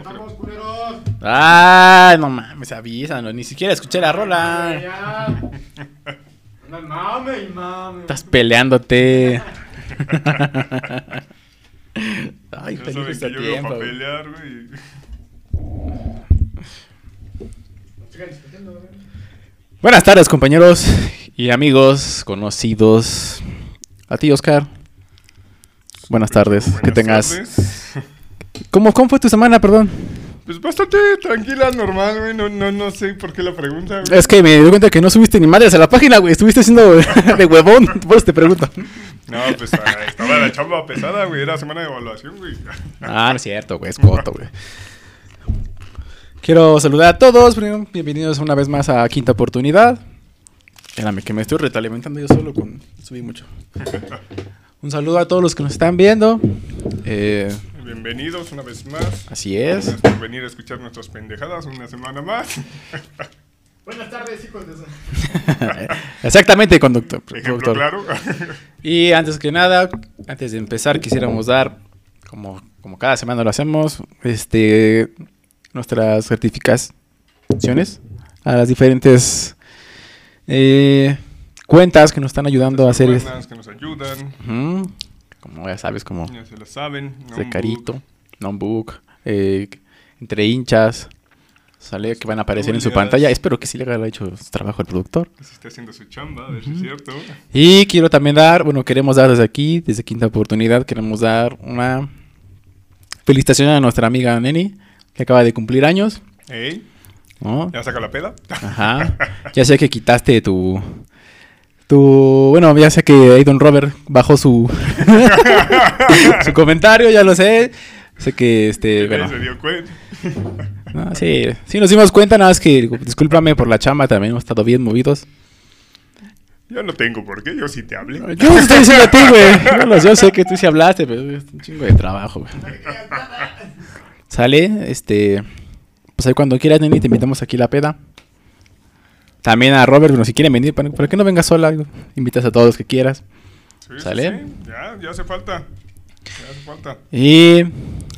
Estamos culeros. Ay, no mames, avísanos. Ni siquiera escuché la rola. Ya. Anda, mame y mame. Estás peleándote. Ay, feliz saben este que yo tiempo. para pelear, güey. Buenas tardes, compañeros y amigos, conocidos. A ti, Oscar. Buenas tardes. que Buenas tengas. tardes. ¿Cómo, ¿Cómo fue tu semana, perdón? Pues bastante tranquila, normal, güey. No, no, no sé por qué la pregunta, güey. Es que me di cuenta que no subiste ni madres a la página, güey. Estuviste haciendo de huevón. Por eso te pregunto. No, pues ah, estaba la chamba pesada, güey. Era semana de evaluación, güey. Ah, no es cierto, güey. Es coto, güey. Quiero saludar a todos. Bienvenidos una vez más a Quinta Oportunidad. Espérame, que me estoy retroalimentando yo solo con... Subí mucho. Un saludo a todos los que nos están viendo. Eh, Bienvenidos una vez más. así es. Gracias por venir a escuchar nuestras pendejadas una semana más. Buenas tardes, hijos de. Exactamente, conductor. Ejemplo claro. Y antes que nada, antes de empezar, quisiéramos dar, como, como cada semana lo hacemos, este, nuestras certificaciones a las diferentes eh, cuentas que nos están ayudando a hacer. es- Buenas, que nos ayudan. Ujú, Como ya sabes, como Ya se lo saben. de Carito, Notebook, eh, entre hinchas. Sale que van a aparecer en su pantalla. Espero que sí le haya hecho su trabajo al productor. Se esté haciendo su chamba, a ver si es cierto. Y quiero también dar, bueno, queremos dar desde aquí, desde Quinta Oportunidad, queremos dar una felicitación a nuestra amiga Neni, que acaba de cumplir años. ¿no? ¿ya saca la peda? Ajá. Ya sé que quitaste tu. Tu. Bueno, ya sé que Aiden Robert bajó su. su comentario, ya lo sé. Sé que este. Bueno, se dio cuenta. no, sí, sí nos dimos cuenta, nada más que discúlpame por la chamba, también hemos estado bien movidos. Yo no tengo por qué, yo sí te hablé. Yo estoy diciendo a ti, güey. Yo, sé que tú sí hablaste, pero es un chingo de trabajo, güey. Sale, este. Pues ahí cuando quieras, Neni, te invitamos aquí a la peda. También a Robert, bueno, si quieren venir, ¿para, para qué no vengas sola? Invitas a todos los que quieras. Sí, ¿Sale? sí. Ya, ya hace falta. Ya hace falta. Y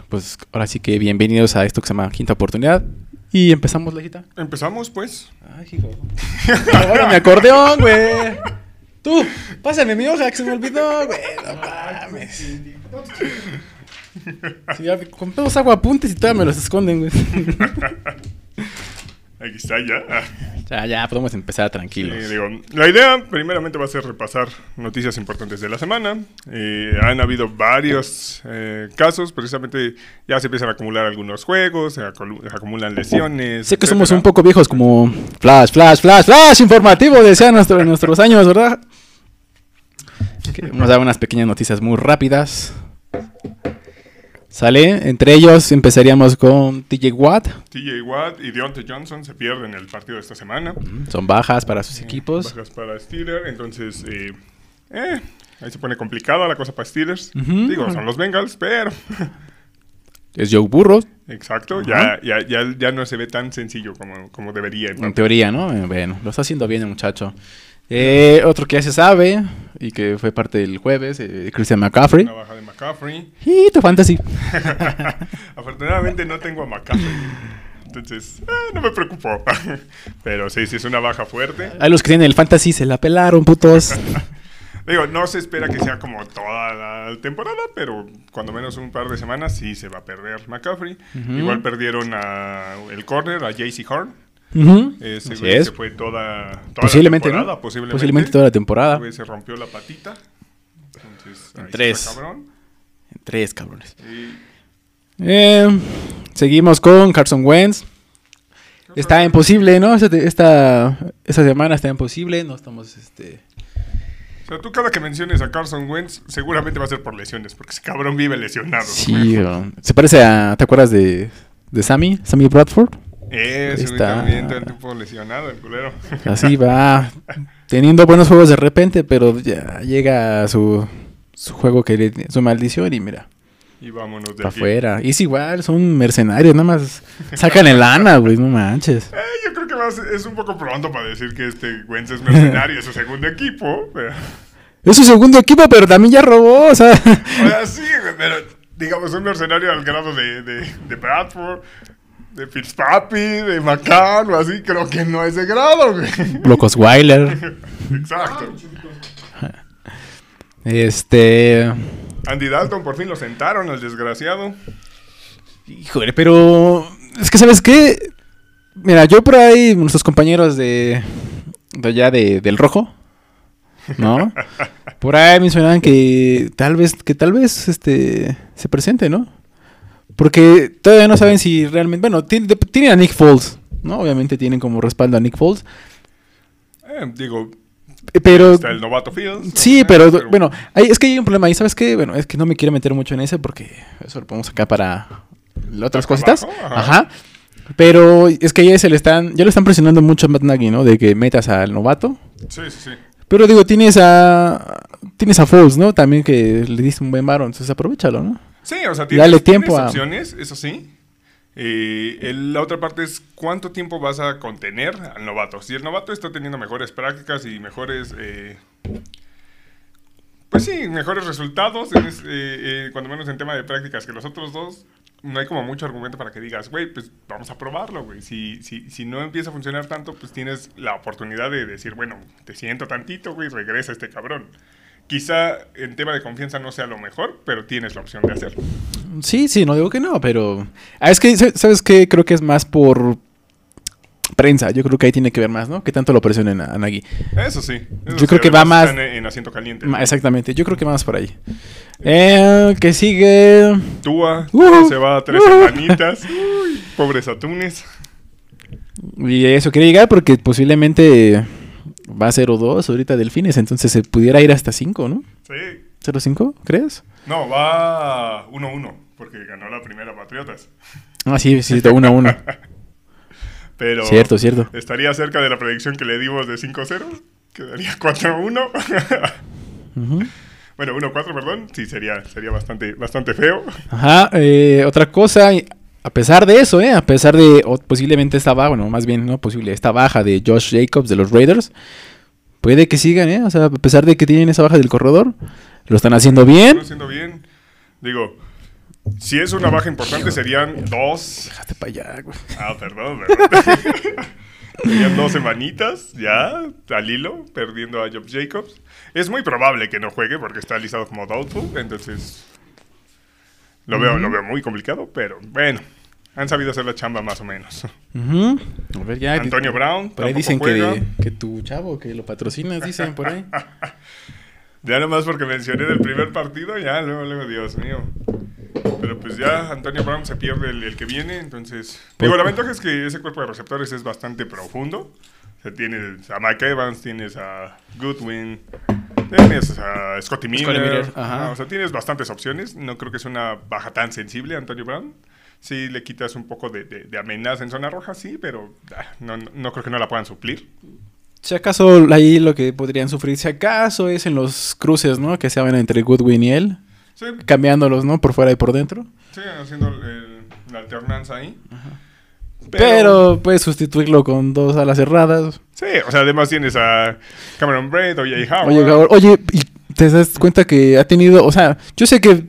pues ahora sí que bienvenidos a esto que se llama Quinta Oportunidad. Y empezamos, Lejita. Empezamos, pues. Ay, hijo. Ahora mi acordeón, güey. Tú, pásame mi hoja que se me olvidó, güey. No mames. Si ya compramos agua apuntes y todavía me los esconden, güey. Aquí está ya. Ya, ya, podemos empezar tranquilos. digo, la idea primeramente va a ser repasar noticias importantes de la semana. Eh, han habido varios eh, casos, precisamente ya se empiezan a acumular algunos juegos, se, acumulan lesiones. Sé que somos un poco viejos como Flash, Flash, Flash, Flash informativo, decían nuestro, nuestros años, ¿verdad? Queremos dar unas pequeñas noticias muy rápidas. Sale, entre ellos empezaríamos con TJ Watt. TJ Watt y Deontay Johnson se pierden el partido de esta semana. Son bajas para sus equipos. Bajas para Steelers, entonces eh, eh, ahí se pone complicada la cosa para Steelers. Digo, son los Bengals, pero Es Joe Burrow, exacto, ya, ya, ya, ya no se ve tan sencillo como, como debería. en en teoría, ¿no? Eh, Bueno, lo está haciendo bien el muchacho. Eh, otro que ya se sabe y que fue parte del jueves, eh, Christian McCaffrey. Una baja de McCaffrey. Y tu fantasy. Afortunadamente no tengo a McCaffrey. Entonces, eh, no me preocupó. Pero sí, sí es una baja fuerte. A los que tienen el fantasy se la pelaron, putos. Digo, no se espera que sea como toda la temporada, pero cuando menos un par de semanas sí se va a perder McCaffrey. Igual perdieron a el corner, a JC Horn. Ese Así güey es. se fue toda, toda Posiblemente, la temporada, ¿no? posiblemente. Posiblemente toda la temporada. Ese güey se rompió la patita. Entonces, En ahí tres. cabrón. Tres cabrones. Y Eh, seguimos con Carson Wentz. Está imposible, ¿no? Esta, esta, esta semana está imposible. No estamos, este... O sea, tú cada que menciones a Carson Wentz, seguramente va a ser por lesiones, porque ese cabrón vive lesionado. Sí, se parece a... ¿Te acuerdas de, de Sammy? Sammy Bradford. Ese Está- también todo el tiempo lesionado, el culero. Así va. Teniendo buenos juegos de repente, pero ya llega su, su juego que le, su maldición y mira, Y vámonos de afuera. Y es igual, son mercenarios, nada más sacan el lana, güey, no manches. Eh, yo creo que más es un poco pronto para decir que este Wentz es mercenario, es su segundo equipo. Pero, Es su segundo equipo, pero también ya robó, o sea. o sea, sí, güey, pero digamos, un mercenario al grado de, de, de Bradford, de Fitzpapi, de McCann o así, creo que no es de grado, güey. Locos Weiler. Exacto. Este. Andy Dalton por fin lo sentaron al desgraciado. Híjole, pero. Es que, ¿sabes qué? Mira, yo por ahí, nuestros compañeros de. de allá de, del rojo. ¿No? Por ahí mencionaban que tal vez, que tal vez este se presente, ¿no? Porque todavía no saben si realmente. Bueno, tienen, a Nick Foles, ¿no? Obviamente tienen como respaldo a Nick Foles. Eh, digo, Pero. está el novato Fields. Sí, Eh, pero, bueno, hay- es que hay un problema ahí, ¿sabes qué? Bueno, es que no me quiero meter mucho en ese porque eso lo ponemos acá para otras cositas. abajo, Ajá. ajá. Pero es que ya se le están, ya lo están presionando mucho a Matt Nagy, ¿no? De que metas al novato. Sí, sí, sí. Pero digo, tienes a tienes a Foles, ¿no? También que le diste un buen varón, entonces aprovechalo, ¿no? Sí, o sea, Dale tienes, tiempo tienes a- opciones, eso sí. Eh, el- la otra parte es cuánto tiempo vas a contener al novato. Si el novato está teniendo mejores prácticas y mejores, eh, pues sí, mejores resultados, en es- eh, eh, cuando menos en tema de prácticas que los otros dos, no hay como mucho argumento para que digas, güey, pues vamos a probarlo, güey. Si, si, si no empieza a funcionar tanto, pues tienes la oportunidad de decir, bueno, te siento tantito, güey, regresa este cabrón. Quizá en tema de confianza no sea lo mejor, pero tienes la opción de hacerlo. Sí, sí, no digo que no, pero ah, es que ¿sabes- qué? Creo que es más por prensa. Yo creo que ahí tiene que ver más, ¿no? Que tanto lo presionen a, Nagy. Eso sí. eso Yo creo que va más- En, en asiento caliente. Exactamente, yo creo que más por ahí. Eh, que sigue. Tua Uh, se va a tres uh. semanitas. Uy, pobres atunes. Y eso quería llegar porque posiblemente va a 0-2 ahorita Delfines, entonces se pudiera ir hasta 5, ¿no? Sí. ¿0-5? ¿Crees? No, va 1-1, porque ganó la primera Patriotas. Ah, sí, sí, 1-1. Pero Cierto, cierto. estaría cerca de la predicción que le dimos de 5-0. Quedaría 4-1. Ujú. bueno, 1-4, perdón. Sí, sería, sería bastante, bastante feo. Ajá, eh, otra cosa, a pesar de eso, ¿eh? A pesar de posiblemente esta baja, bueno, más bien no posible, esta baja de Josh Jacobs de los Raiders, puede que sigan, ¿eh? O sea, a pesar de que tienen esa baja del corredor, lo están haciendo bien. Lo haciendo bien. Digo, si es una baja importante, serían dos. Déjate para allá, güey. Ah, perdón, ¿verdad? Serían dos semanitas ya al hilo, perdiendo a Job Jacobs. Es muy probable que no juegue porque está listado como doubtful, entonces lo veo, lo veo muy complicado, pero bueno, han sabido hacer la chamba más o menos. Ujú. A ver, ya. Antonio Brown, Por ahí dicen juega. que, que tu chavo, que lo patrocinas, dicen por ahí. Ya nomás porque mencioné del primer partido, ya luego, luego, Dios mío. Pero pues ya Antonio Brown se pierde el, el que viene, entonces... Digo, la ventaja es que ese cuerpo de receptores es bastante profundo. O sea, tienes a Mike Evans, tienes a Goodwin, tienes a Scotty Miller. Scotty Miller, ajá. Ah, o sea, tienes bastantes opciones. No creo que es una baja tan sensible, Antonio Brown. Sí, le quitas un poco de, de- de amenaza en zona roja, sí, pero ah, no, no- no creo que no la puedan suplir. Si acaso ahí lo que podrían sufrir, si acaso es en los cruces, ¿no? Que se van entre Goodwin y él, Sí, cambiándolos, ¿no? Por fuera y por dentro. sí haciendo el- la alternanza ahí. Pero, puedes sustituirlo con dos alas cerradas. Sí, o sea, además tienes a Cameron Braid o Jay Howard. Oye, Gabor, oye, y te das cuenta que ha tenido, o sea, yo sé que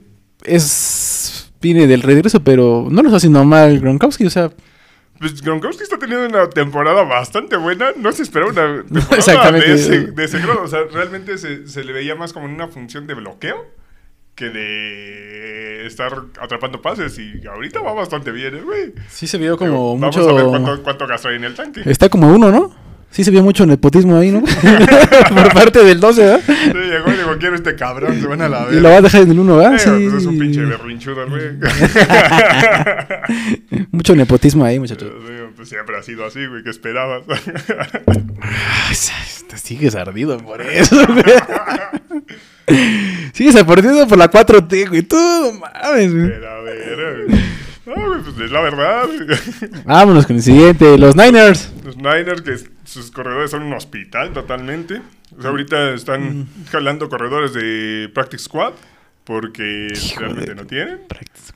es viene del regreso, pero no lo está haciendo mal Gronkowski, o sea, Pues Gronkowski está teniendo una temporada bastante buena. No se esperaba una temporada Exactamente. de ese, de ese grado. O sea, realmente se, se le veía más como en una función de bloqueo que de estar atrapando pases. Y ahorita va bastante bien, ¿eh, güey. sí se vio como Vamos mucho... a ver cuánto, cuánto gasta ahí en el tanque. Está como uno, ¿no? Sí se vio mucho nepotismo ahí, ¿no? Por parte del 12, ¿verdad? Sí, llegó y digo, quiero este cabrón, se van a la Y lo vas a dejar en el 1, ¿verdad? Eh, pues es un pinche berrinchudo, güey. Mucho nepotismo ahí, muchachos. Mío, pues siempre ha sido así, güey, ¿qué esperabas? Te sigues ardido por eso, güey. Sigues ardido por la 4T, güey. Tú, mames, güey. Pero a ver, güey. No, güey, pues es la verdad. Vámonos con el siguiente. Los Niners. Los Niners, que sus corredores son un hospital totalmente. O sea, ahorita Mm. están jalando corredores de Practice Squad porque Hijo realmente de- no tienen.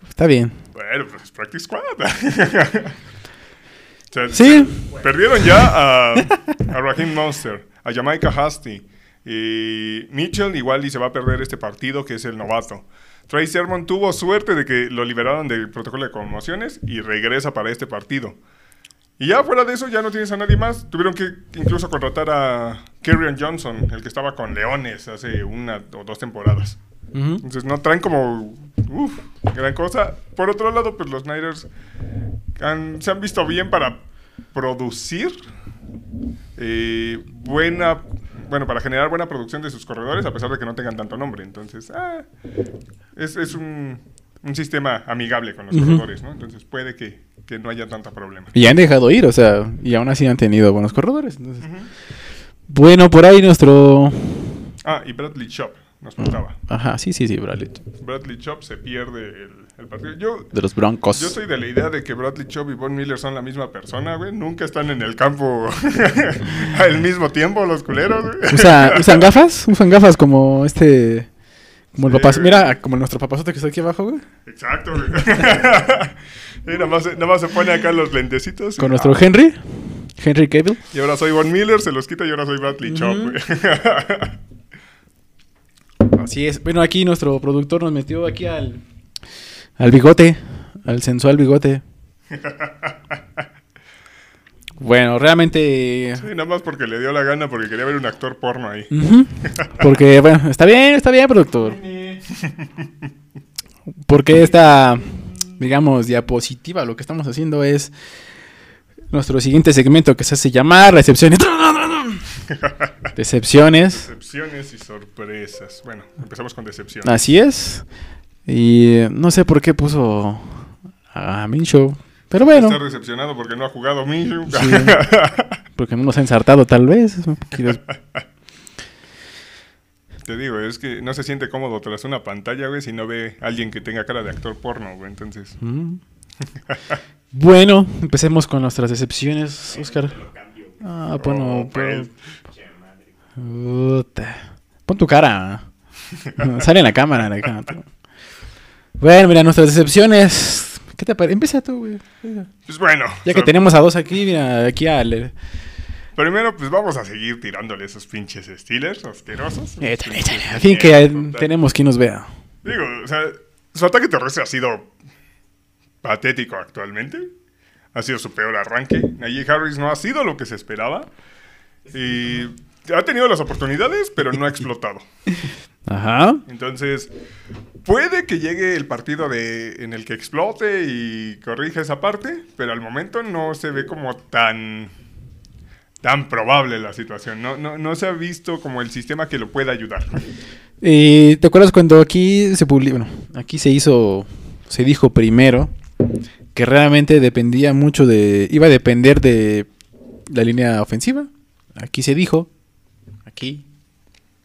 Está bien. Bueno, pues es Practice Squad. Sí. Perdieron ya a, a Raheem Monster, a Jamaica Hasty. Y Mitchell igual y se va a perder este partido que es el novato. Trey Sermon tuvo suerte de que lo liberaron del protocolo de conmociones y regresa para este partido. Y ya fuera de eso, ya no tienes a nadie más. Tuvieron que incluso contratar a Kerryon Johnson, el que estaba con Leones hace una o dos temporadas. Entonces no traen como uf, gran cosa. Por otro lado, pues los Niners han- se han visto bien para producir eh, buena, bueno, para generar buena producción de sus corredores, a pesar de que no tengan tanto nombre. Entonces, ah, es, es un, un sistema amigable con los corredores, ¿no? Entonces puede que, que no haya tanto problema. Y han dejado ir, o sea, y aún así han tenido buenos corredores. entonces. Bueno, por ahí nuestro... Ah, y Bradley Chop nos faltaba. Ajá, sí, sí, sí, Bradley. Bradley Chop se pierde el, el partido. Yo, De los Broncos. Yo soy de la idea de que Bradley Chubb y Von Miller son la misma persona, güey. Nunca están en el campo al mismo tiempo los culeros, güey. Usa- ¿Usan gafas? ¿Usan gafas como este... Como el Sí, papá... güey. Mira, como nuestro papazote que está aquí abajo, güey. Exacto, güey. y nada más, nada más se pone acá los lentecitos. Con nuestro ah, Henry. Henry Cable. Y ahora soy Von Miller, se los quita y ahora soy Bradley Chubb, Ujú. güey. Así es. Bueno, aquí nuestro productor nos metió aquí al... Al bigote. Al sensual bigote. Bueno, realmente... Sí, nada más porque le dio la gana, porque quería ver un actor porno ahí. Porque, bueno, está bien, está bien, productor. Porque esta, digamos, diapositiva, lo que estamos haciendo es nuestro siguiente segmento que se hace llamar Recepciones. Decepciones. Decepciones y sorpresas. Bueno, empezamos con decepciones. Así es. Y eh, no sé por qué puso a Minshew. Pero bueno, Está decepcionado porque no ha jugado Minshew. Sí. porque no nos ha ensartado tal vez. Te digo, es que no se siente cómodo tras una pantalla, güey, si no ve a alguien que tenga cara de actor porno, güey. Entonces, Mm. Bueno, empecemos con nuestras decepciones, Oscar. Ah, bueno, Oh, pues. Pon tu cara. Sale en la cámara. la cámara. Bueno, mira, nuestras decepciones. ¿Qué te parece? Empieza tú, güey. pues bueno. Ya que tenemos a dos aquí, mira, aquí al... Primero, pues vamos a seguir tirándole esos pinches Steelers asquerosos. Échale, échale. Al fin que tenemos quien nos vea. Digo, o sea, su ataque terrestre ha sido patético actualmente. Ha sido su peor arranque. Najee Harris no ha sido lo que se esperaba. Y ha tenido las oportunidades, pero no ha explotado. Ajá. Entonces, puede que llegue el partido de, en el que explote y corrija esa parte, pero al momento no se ve como tan, tan probable la situación. No, no, no se ha visto como el sistema que lo pueda ayudar. Eh, ¿Te acuerdas cuando aquí se publicó? Bueno, aquí se hizo, se dijo primero que realmente dependía mucho de, iba a depender de la línea ofensiva. Aquí se dijo, aquí,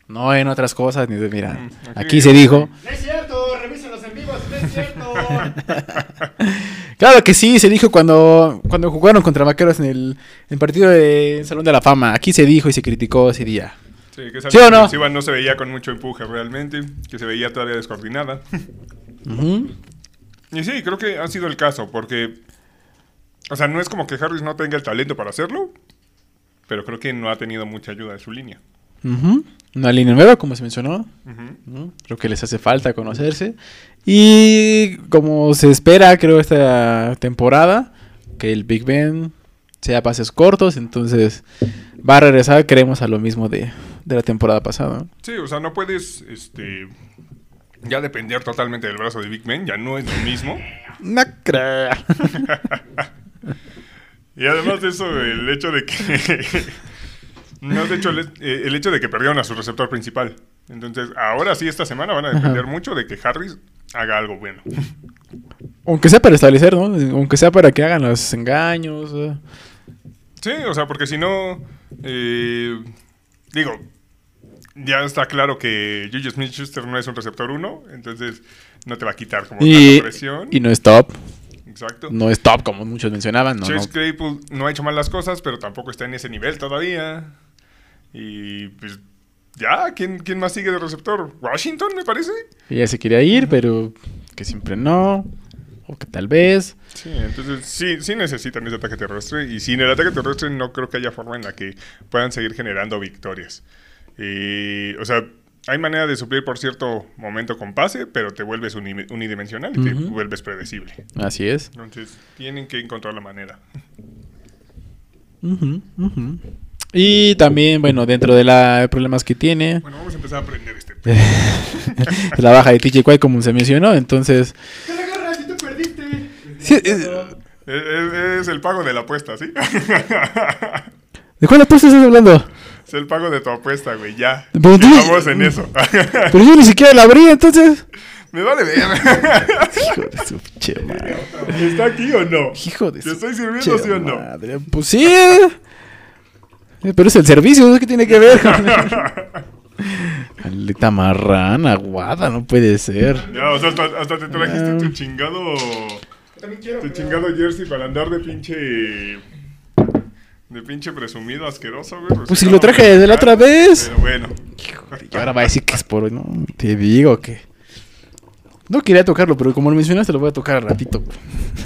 no en otras cosas, ni de, mira, Mm, aquí- aquí se dijo. No es cierto, revisen los en vivos, no es cierto. Claro que sí, se dijo cuando, cuando jugaron contra Vaqueros en el, en el partido de Salón de la Fama. Aquí se dijo y se criticó ese día. Sí, que esa ¿Sí o no? no se veía con mucho empuje realmente, que se veía todavía descoordinada. Y sí, creo que ha sido el caso, porque, o sea, no es como que Harris no tenga el talento para hacerlo, pero creo que no ha tenido mucha ayuda de su línea. Ujú. Una línea nueva, como se mencionó. ¿no? Creo que les hace falta conocerse. Y como se espera, creo, esta temporada, que el Big Ben sea pases cortos, entonces va a regresar, creemos, a lo mismo de, de la temporada pasada. Sí, o sea, no puedes, este, ya depender totalmente del brazo de Big Ben, ya no es lo mismo. No creo. Y además de eso, el hecho de que... no, de hecho, el, eh, el hecho de que perdieron a su receptor principal. Entonces, ahora sí, esta semana van a depender Ajá. mucho de que Harris haga algo bueno. Aunque sea para establecer, ¿no? Aunque sea para que hagan los engaños. eh. Sí, o sea, porque si no, eh, digo, ya está claro que Juju Smith-Schuster no es un receptor 1, entonces no te va a quitar como Y, tanta presión. y no es top. Exacto. No es top, como muchos mencionaban. No, Chase no. Claypool no ha hecho mal las cosas, pero tampoco está en ese nivel todavía. Y pues ya, ¿quién, quién más sigue de receptor? Washington, me parece. Ella se quería ir, pero que siempre no. O que tal vez. Sí, entonces sí, sí necesitan ese ataque terrestre. Y sin el ataque terrestre no creo que haya forma en la que puedan seguir generando victorias. Y, o sea, hay manera de suplir por cierto momento con pase, pero te vuelves uni- unidimensional y te vuelves predecible. Así es. Entonces, tienen que encontrar la manera. Ujú, ujú. Y también, bueno, dentro de los problemas que tiene, Bueno, vamos a empezar a aprender este. la baja de TJ White, como se mencionó, entonces... ¿Qué le agarras si tú perdiste? Sí, es- Es, es- el pago de la apuesta, ¿sí? ¿De cuál apuesta estás hablando? es el pago de tu apuesta, güey, ya. Pero tú- Vamos en eso. Pero yo ni siquiera la abrí, entonces... Me vale ver. Hijo de su pinche madre. ¿Está aquí o no? Hijo de ¿Te su estoy sirviendo, sí o no? madre. Pues sí. Pero es el servicio, ¿no? ¿Qué tiene que ver? Maldita marrana, aguada, no puede ser. Ya, o sea, hasta, hasta te trajiste Ah. tu chingado. También quiero. Tu pero- chingado jersey para andar de pinche. De pinche presumido asqueroso, güey. Pues si lo traje desde la otra vez. Pero bueno. Y ahora va a decir que es por... No, te digo que... No quería tocarlo, pero como lo mencionaste, lo voy a tocar al ratito.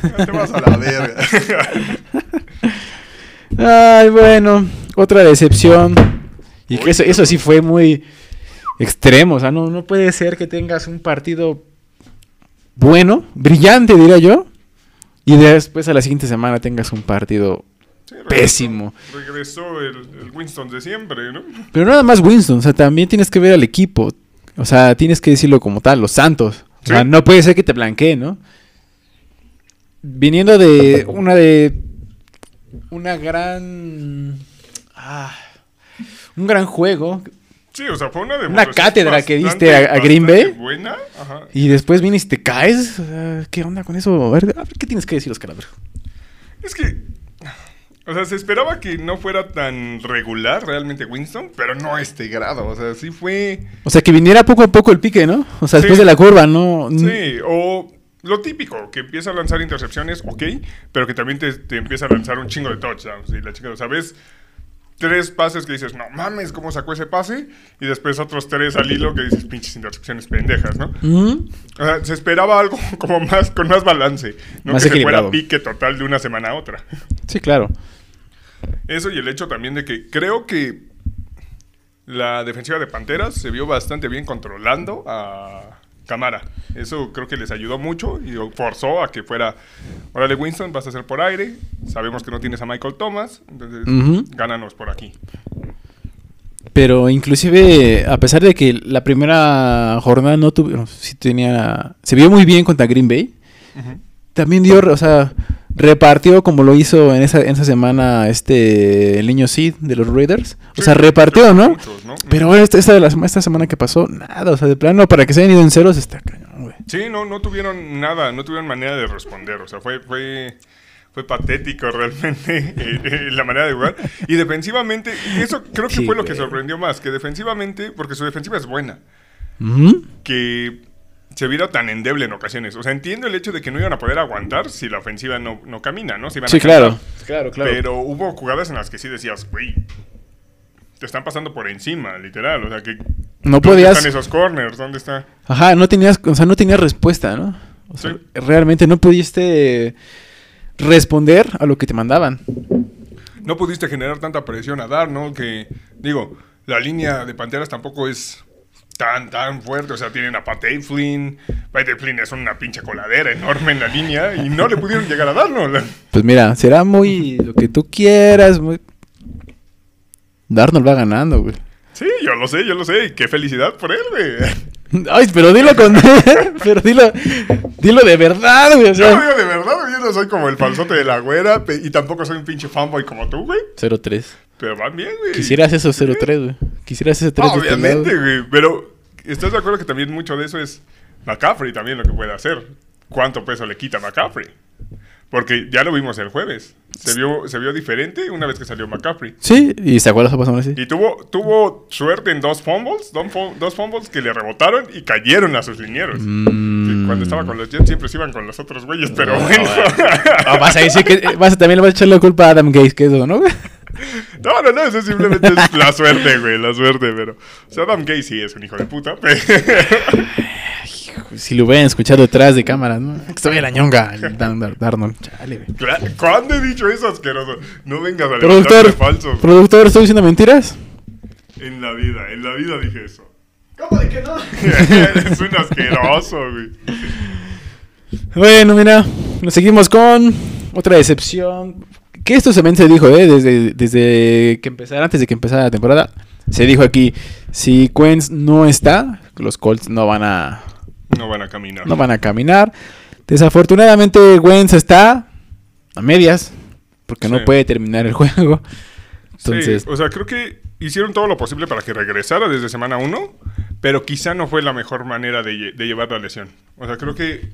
Ya te vas a la verga. Ay, bueno, otra decepción. Y que eso, eso sí fue muy extremo. O sea, no, no puede ser que tengas un partido bueno, brillante, diría yo. Y después a la siguiente semana tengas un partido Sí, regresó- pésimo. Regresó el, el Winston de siempre, ¿no? Pero nada más Winston, o sea, también tienes que ver al equipo. O sea, tienes que decirlo como tal, los Santos. O sea, no puede ser que te blanqueen, ¿no? Viniendo de una de una gran ah, un gran juego Sí, o sea, fue una demostración cátedra que diste a- a Green Bay. buena. Ajá. y después vienes y te caes. ¿Qué onda con eso? A ver, a ver, ¿qué tienes que decir, Oscar? Es que. O sea, se esperaba que no fuera tan regular realmente Winston, pero no a este grado. O sea, sí fue. O sea, que viniera poco a poco el pique, ¿no? O sea, después de la curva, ¿no? Sí, o lo típico, que empieza a lanzar intercepciones, ok, pero que también te, te empieza a lanzar un chingo de touchdowns. Y la chica, o sea, ves tres pases que dices, no mames, ¿cómo sacó ese pase? Y después otros tres al hilo que dices, pinches intercepciones pendejas, ¿no? O sea, se esperaba algo como más, con más balance, no Más que se fuera pique total de una semana a otra. Sí, claro. Eso y el hecho también de que creo que la defensiva de Panteras se vio bastante bien controlando a Camara. Eso creo que les ayudó mucho y forzó a que fuera, órale Winston, vas a hacer por aire, sabemos que no tienes a Michael Thomas, entonces gánanos por aquí. Pero inclusive, a pesar de que la primera jornada no tuvo, sí tenía, se vio muy bien contra Green Bay, también dio, o sea, repartió como lo hizo en esa, en esa semana este el niño Sid de los Raiders. O Sí, sea, repartió, ¿no? muchos, ¿no? Pero esta, esta, de la sema- esta semana que pasó, nada, o sea, de plano, para que se hayan ido en ceros, está cañón, güey. Sí, no, no tuvieron nada, no tuvieron manera de responder. O sea, fue, fue, fue patético realmente eh, eh, la manera de jugar. Y defensivamente, eso creo que Sí, fue lo que sorprendió más, que defensivamente, porque su defensiva es buena, que se viera tan endeble en ocasiones. O sea, entiendo el hecho de que no iban a poder aguantar si la ofensiva no, no camina, ¿no? Si iban a Sí, claro. Claro, claro. Pero hubo jugadas en las que sí decías, güey, te están pasando por encima, literal. O sea, que... No ¿dónde podías- están esos corners? ¿Dónde está? Ajá, no tenías, o sea, no tenías respuesta, ¿no? O sea, Sí. realmente no pudiste responder a lo que te mandaban. no pudiste generar tanta presión a dar, ¿no? Que, digo, la línea de Panteras tampoco es tan, tan fuerte. O sea, tienen a Pat Flynn. Pat Flynn es una pinche coladera enorme en la línea y no le pudieron llegar a darlo. La- Pues mira, será muy lo que tú quieras, muy... Darnold va ganando, güey. Sí, yo lo sé, yo lo sé. Y qué felicidad por él, güey. Ay, pero dilo con... pero dilo... Dilo de verdad, güey. O Yo lo digo de verdad, güey, yo no soy como el falsote de la güera y tampoco soy un pinche fanboy como tú, güey. 0-3. Pero van bien, güey. Quisieras eso 0-3, güey. Quisieras ese 3 Ah, de este obviamente, güey. Pero, ¿estás de acuerdo que también mucho de eso es McCaffrey también lo que puede hacer? ¿Cuánto peso le quita McCaffrey? Porque ya lo vimos el jueves. Se vio, se vio diferente una vez que salió McCaffrey. Sí, y se acuerda pasando así. Y tuvo, tuvo suerte en dos fumbles, dos, fu- dos fumbles que le rebotaron y cayeron a sus linieros. Mm. Sí, Cuando estaba con los Jets siempre se iban con los otros güeyes, pero No, bueno. Ah, vas a decir que... Vas a, también le vas a echar la culpa a Adam Gates, que eso, ¿no? No, no, no, eso simplemente es la suerte, güey, la suerte, pero... O sea, Adam Gay sí es un hijo de puta, pero... Si lo hubieran escuchado detrás de cámaras, ¿no? Que vaya la ñonga, el Dan- Dar- Darnold. Chale, güey. Cla- ¿Cuándo he dicho eso, asqueroso? No vengas a Productor, levantarme falsos. productor, ¿estoy diciendo mentiras? En la vida, en la vida dije eso. ¿Cómo de que no? es un asqueroso, güey. Bueno, mira, nos seguimos con otra decepción. Que esto también se dijo, ¿eh? Desde, desde que empezara, antes de que empezara la temporada. Se dijo aquí, si Quens no está, los Colts no van a, No van a caminar. no van a caminar. Desafortunadamente, Wentz está a medias, porque no Sí. puede terminar el juego. Entonces, Sí, o sea, creo que hicieron todo lo posible para que regresara desde semana 1, pero quizá no fue la mejor manera de, de llevar la lesión. O sea, creo que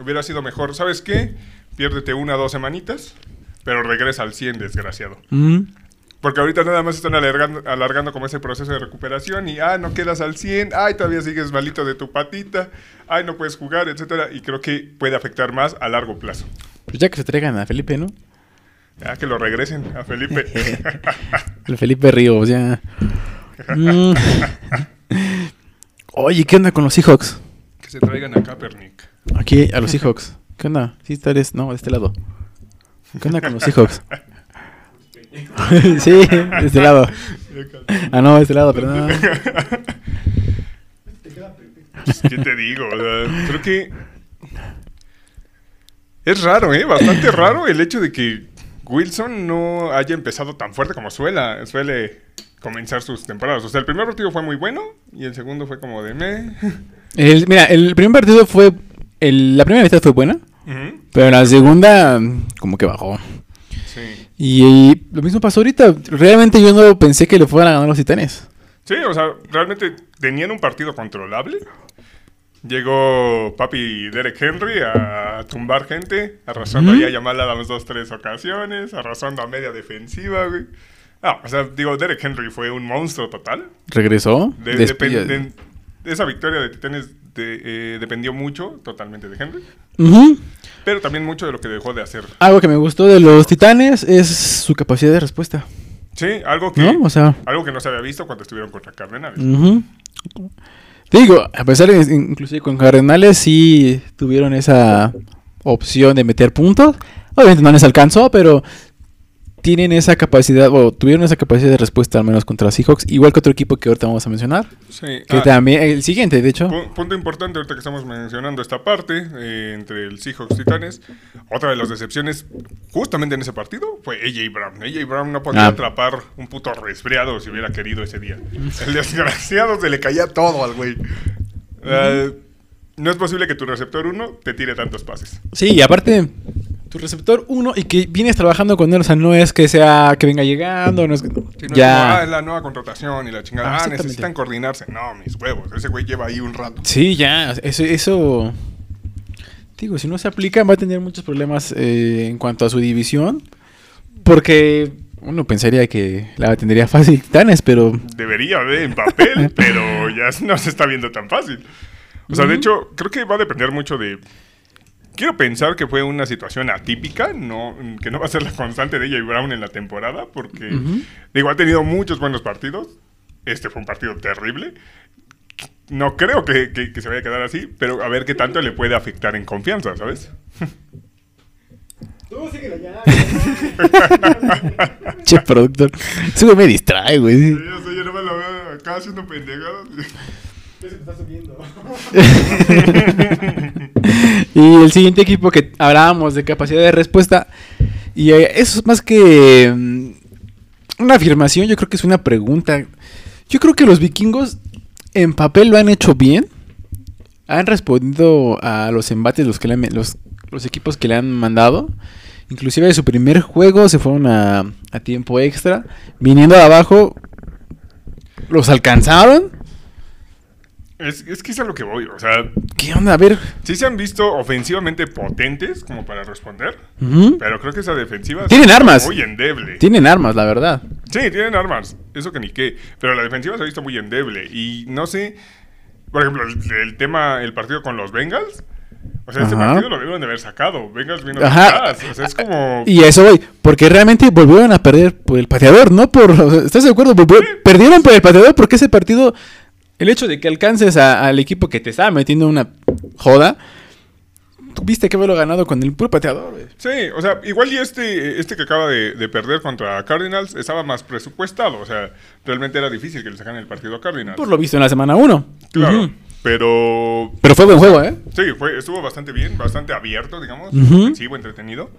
hubiera sido mejor. ¿Sabes qué? Piérdete una o dos semanitas, pero regresa al 100, desgraciado. mm, Porque ahorita nada más están alargando, alargando como ese proceso de recuperación y, ah, no quedas al 100, ay, todavía sigues malito de tu patita, ay, no puedes jugar, etcétera. Y creo que puede afectar más a largo plazo. pues ya que se traigan a Felipe, ¿no? Ya que lo regresen a Felipe. El Felipe Ríos, ya. Mm. Oye, ¿qué onda con los Seahawks? que se traigan a Kaepernick. Aquí, a los Seahawks. ¿Qué onda? Sí, vez. No, de este lado. ¿Qué onda con los Seahawks? sí, de este lado. Ah, no, de este lado, perdón. Pues, ¿Qué te digo? O sea, creo que es raro, ¿eh? Bastante raro el hecho de que Wilson no haya empezado tan fuerte como suela, suele comenzar sus temporadas. O sea, el primer partido fue muy bueno y el segundo fue como de me. El- mira, el primer partido fue. el- la primera mitad fue buena, Ujú, pero la segunda, como que bajó. Sí. Y, y lo mismo pasó ahorita. Realmente yo no pensé que le fueran a ganar los titanes. Sí, o sea, realmente tenían un partido controlable. Llegó papi Derek Henry a tumbar gente, arrasando Ujú. ahí a Yamal Adams dos, tres ocasiones, arrasando a media defensiva, güey. No, o sea, digo, Derek Henry fue un monstruo total. Regresó. De- esa victoria de Titanes de- eh, dependió mucho, totalmente, de Henry. Pero también mucho de lo que dejó de hacer. Algo que me gustó de los titanes es su capacidad de respuesta. Sí, algo que, ¿No? O sea. algo que no se había visto cuando estuvieron contra Cardenales. Te Digo, a pesar de, inclusive con Cardenales sí tuvieron esa opción de meter puntos. Obviamente no les alcanzó, pero tienen esa capacidad, o tuvieron esa capacidad de respuesta al menos contra Seahawks, igual que otro equipo que ahorita vamos a mencionar. Sí. Que ah, también, el siguiente, de hecho. pu- punto importante ahorita que estamos mencionando esta parte eh, entre el Seahawks Titanes. Otra de las decepciones justamente en ese partido fue AJ Brown. AJ Brown no podía Ah. atrapar un puto resfriado si hubiera querido ese día. El desgraciado se le caía todo al güey. Eh, no es posible que tu receptor 1 te tire tantos pases. Sí, y aparte, tu receptor uno y que vienes trabajando con él, o sea, no es que sea que venga llegando, no es que... Sí, no es como, ah, ya. es la nueva contratación y la chingada. Ah, Ah, necesitan coordinarse. No, mis huevos. Ese güey lleva ahí un rato. Sí, ya, eso, eso... Digo, si no se aplica va a tener muchos problemas eh, en cuanto a su división, porque uno pensaría que la tendría fácil Titanes, pero... Debería de en papel, pero ya no se está viendo tan fácil. O sea, de hecho, creo que va a depender mucho de. Quiero pensar que fue una situación atípica, no, que no va a ser la constante de AJ Brown en la temporada, porque, digo, ha tenido muchos buenos partidos. Este fue un partido terrible. No creo que, que- que se vaya a quedar así, pero a ver qué tanto le puede afectar en confianza, ¿sabes? Tú síguela ya. Che, productor. Güey me distrae, güey. Yo, sé, yo no me lo veo acá haciendo pendejadas. Y el siguiente equipo que hablábamos de capacidad de respuesta, y eh, eso es más que mm, una afirmación, yo creo que es una pregunta. Yo creo que los vikingos en papel lo han hecho bien. Han respondido a los embates los, que le han- los equipos que le han mandado. Inclusive de su primer juego se fueron a, a tiempo extra. Viniendo de abajo, los alcanzaron. Es, es que es a lo que voy, o sea, ¿Qué onda? A ver. sí se han visto ofensivamente potentes como para responder, pero creo que esa defensiva Tienen armas. muy endeble. Tienen armas, la verdad. Sí, tienen armas, eso que ni qué, pero la defensiva se ha visto muy endeble y no sé, por ejemplo, el, el tema, el partido con los Bengals, o sea, este Ajá. partido lo debieron de haber sacado, Bengals vino Ajá. atrás, o sea, es como... Y eso voy, porque realmente volvieron a perder por el pateador, no por... ¿Estás de acuerdo? Volvió- Perdieron por el pateador porque ese partido, el hecho de que alcances a- al equipo que te estaba metiendo una joda, tuviste que haberlo ganado con el puro pateador, güey. Sí, o sea, igual y este, este que acaba de, de perder contra Cardinals estaba más presupuestado. O sea, realmente era difícil que le sacaran el partido a Cardinals. Por lo visto en la semana 1. Claro. Pero Pero fue buen juego, ¿eh? sí, fue, estuvo bastante bien, bastante abierto, digamos, Ujú. ofensivo, entretenido.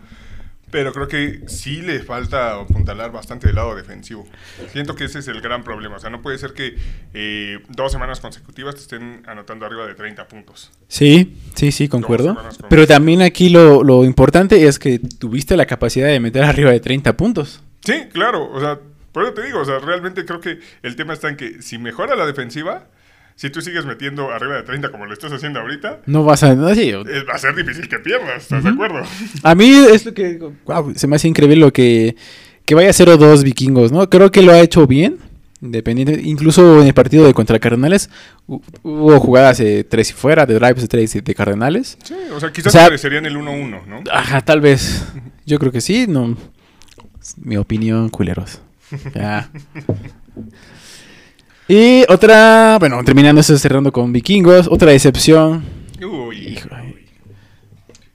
Pero creo que sí le falta apuntalar bastante del lado defensivo. Siento que ese es el gran problema. O sea, no puede ser que eh, dos semanas consecutivas te estén anotando arriba de 30 puntos. Sí, sí, sí, concuerdo. con- Pero también aquí lo, lo importante es que tuviste la capacidad de meter arriba de 30 puntos. Sí, claro. O sea, por eso te digo, o sea, realmente creo que el tema está en que si mejora la defensiva, si tú sigues metiendo arriba de 30 como lo estás haciendo ahorita, No vas a... no, sí, eh, va a ser difícil que pierdas, ¿estás de acuerdo? A mí es lo que... se me hace increíble lo que... Que vaya 0-2 vikingos, ¿no? Creo que lo ha hecho bien. Independiente. Incluso en el partido de contra Cardenales hu- hubo jugadas de tres y fuera, de drives de tres y de Cardenales. Sí, o sea, quizás O sea- parecerían el 1-1, ¿no? Ajá, tal vez. Yo creo que sí, no. Mi opinión, culeros. Ya. Y otra, bueno, terminando eso, cerrando con vikingos, otra decepción. Uy, Hijo.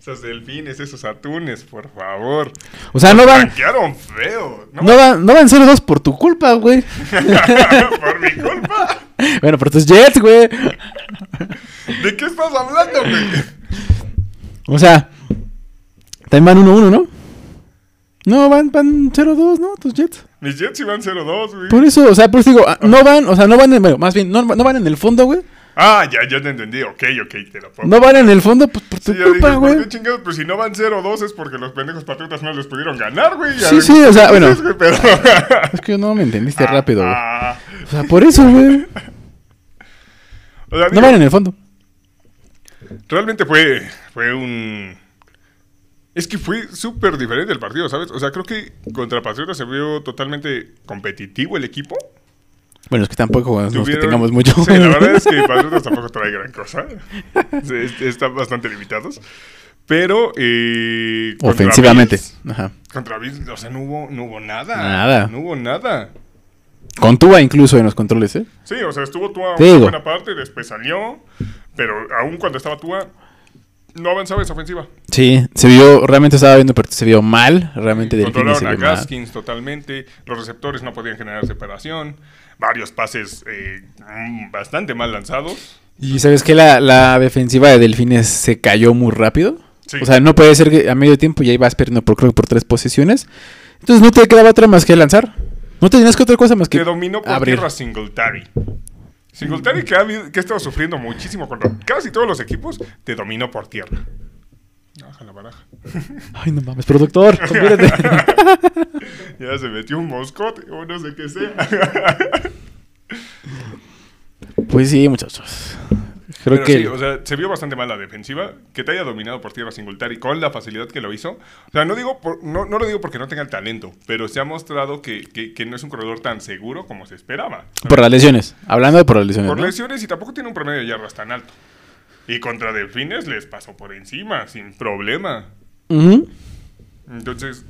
esos delfines, esos atunes, por favor. O sea, no van, Blanquearon feo. No, no van, no van 0-2 por tu culpa, güey. por mi culpa. Bueno, por tus Jets, güey. ¿De qué estás hablando, güey? O sea, también van 1-1, ¿no? No, van, van 0-2, ¿no? Tus Jets. Mis Jets iban 0-2, güey. Por eso, o sea, por eso digo, ah, no van, o sea, no van, en, bueno, más bien, no, no van en el fondo, güey. Ah, ya, ya te entendí. Ok, ok, te lo pongo. No van en el fondo pues, por tu Sí, culpa, dije, güey. ¿por qué chingados? Pues si no van 0-2 es porque los pendejos patriotas no les pudieron ganar, güey. Sí, sí, o sea, bueno. pero... Es que no me entendiste rápido, güey. Ah, O sea, por eso, güey. o sea, No van en el fondo. realmente fue, fue un... Es que fue súper diferente el partido, ¿sabes? O sea, creo que contra Patriotas se vio totalmente competitivo el equipo. Bueno, es que tampoco no es que tengamos mucho. Sí, la verdad es que Patriotas tampoco trae gran cosa. Están bastante limitados. Pero... Eh, contra Ofensivamente. Bills- Ajá. Contra Bills, o sea, no hubo, no hubo nada. Nada. No hubo nada. Con Tua incluso en los controles, ¿eh? Sí, o sea, estuvo Tua una buena parte, después salió. Pero aún cuando estaba Tua, no avanzaba esa ofensiva. Sí, se vio, realmente estaba viendo, pero se vio mal. Realmente del Controlaron a vio mal. Gaskins totalmente. Los receptores no podían generar separación. Varios pases eh, bastante mal lanzados. Y sabes que la, la defensiva de Delfines se cayó muy rápido. Sí. O sea, no puede ser que a medio tiempo ya ibas perdiendo por creo que por tres posiciones. Entonces no te quedaba otra más que lanzar. No tenías que otra cosa más que Que dominó por abrir. tierra Singletary. Singletary que ha, que ha estado sufriendo muchísimo contra casi todos los equipos, te dominó por tierra. Baja la baraja. Ay, no mames, productor. Ya se metió un moscote o no sé qué sea. pues sí, muchachos. Creo Pero que sí, o sea, se vio bastante mal la defensiva. Que te haya dominado por tierra Singletary con la facilidad que lo hizo. O sea, no, digo por- no, no lo digo porque no tenga el talento, pero se ha mostrado que, que- que no es un corredor tan seguro como se esperaba. por las lesiones. Hablando de por las lesiones. Por ¿no? lesiones y tampoco tiene un promedio de yardas tan alto. Y contra Delfines les pasó por encima, sin problema. Entonces,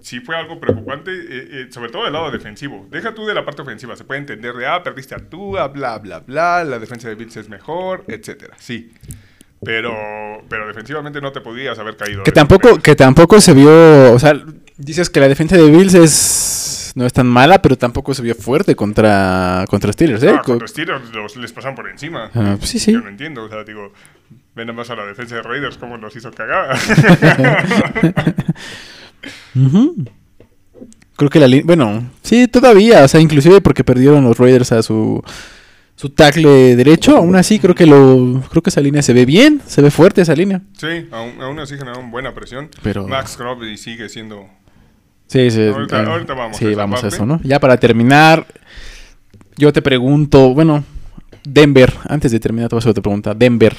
sí fue algo preocupante, eh, eh, sobre todo del lado defensivo. Deja tú de la parte ofensiva, se puede entender de, ah, perdiste a Tua, bla, bla, bla, la defensa de Bills es mejor, etcétera. Sí. Pero, pero defensivamente no te podías haber caído. Que tampoco, que tampoco se vio, o sea, dices que la defensa de Bills es no es tan mala, pero tampoco se vio fuerte contra contra Steelers, ¿eh? Ah, Co- contra Steelers los- les pasan por encima. Ah, pues sí, sí. Yo no entiendo, o sea, digo, ven más a la defensa de Raiders cómo nos hizo cagar. Creo que la línea, bueno, sí, todavía, o sea, inclusive porque perdieron los Raiders a su su tackle derecho, aún así creo que lo creo que esa línea se ve bien, se ve fuerte esa línea. sí, aún, aún así generaron buena presión. Pero- Max Crosby sigue siendo Sí, sí. Ahorita- ah, ahorita vamos a Sí, esa vamos a eso, ¿no? Ya para terminar, yo te pregunto, bueno, Denver, antes de terminar te voy a hacer otra pregunta, Denver.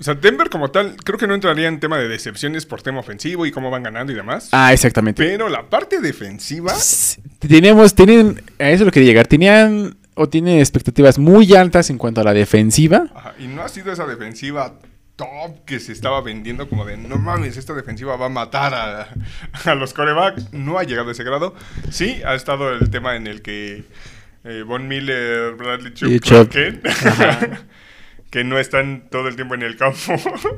O sea, Denver como tal, creo que no entraría en tema de decepciones por tema ofensivo y cómo van ganando y demás. Ah, exactamente. Pero la parte defensiva, Tenemos, tienen, a eso es lo que quería llegar, tenían o tienen expectativas muy altas en cuanto a la defensiva. ajá, y no ha sido esa defensiva top que se estaba vendiendo como de, no mames, esta defensiva va a matar a, a los corebacks. No ha llegado a ese grado. Sí, ha estado el tema en el que eh, Von Miller, Bradley Chubb. que no están todo el tiempo en el campo.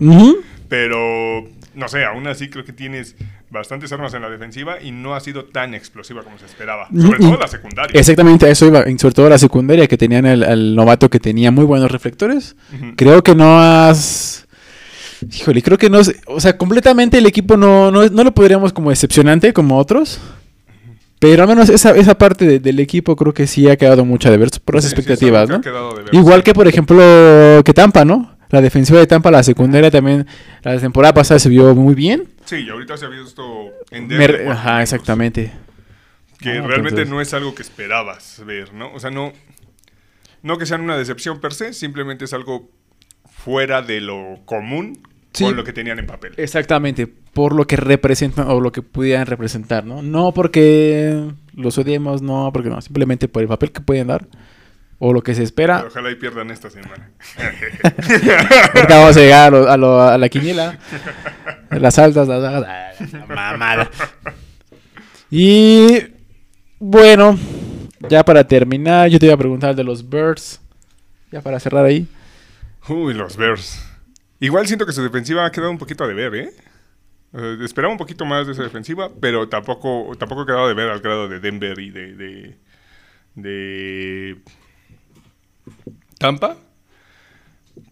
Pero, no sé, aún así creo que tienes bastantes armas en la defensiva y no ha sido tan explosiva como se esperaba. Sobre Y- todo la secundaria. Exactamente, a eso iba. Sobre todo la secundaria, que tenían el, al novato que tenía muy buenos reflectores. Creo que no has. Híjole, creo que no. O sea, completamente el equipo no, no, no lo podríamos como decepcionante como otros. Pero al menos esa, esa parte de- del equipo creo que sí ha quedado mucho de ver por las Sí, sí, expectativas, algo ¿no? ver, Igual sí. que, por ejemplo, que Tampa, ¿no? La defensiva de Tampa, la secundaria también, la temporada pasada se vio muy bien. Sí, y ahorita se ha visto en Denver Ajá, exactamente. Que No, realmente entonces- no es algo que esperabas ver, ¿no? O sea, no, no que sean una decepción per se, simplemente es algo fuera de lo común Sí. con lo que tenían en papel. Exactamente, por lo que representan o lo que pudieran representar, ¿no? No porque los odiemos, no, porque no, simplemente por el papel que pueden dar o lo que se espera. Pero Ojalá y pierdan esta semana. Ahorita vamos a llegar a, lo- a lo- a la quiniela, las altas, las bajas, ah, la mamada. Y bueno, ya para terminar, yo te iba a preguntar de los Birds, ya para cerrar ahí. Uy, los Bears. Igual siento que su defensiva ha quedado un poquito a deber, ¿eh? Eh, esperaba un poquito más de esa defensiva, pero tampoco, tampoco ha quedado de ver al grado de Denver y de, de, de Tampa.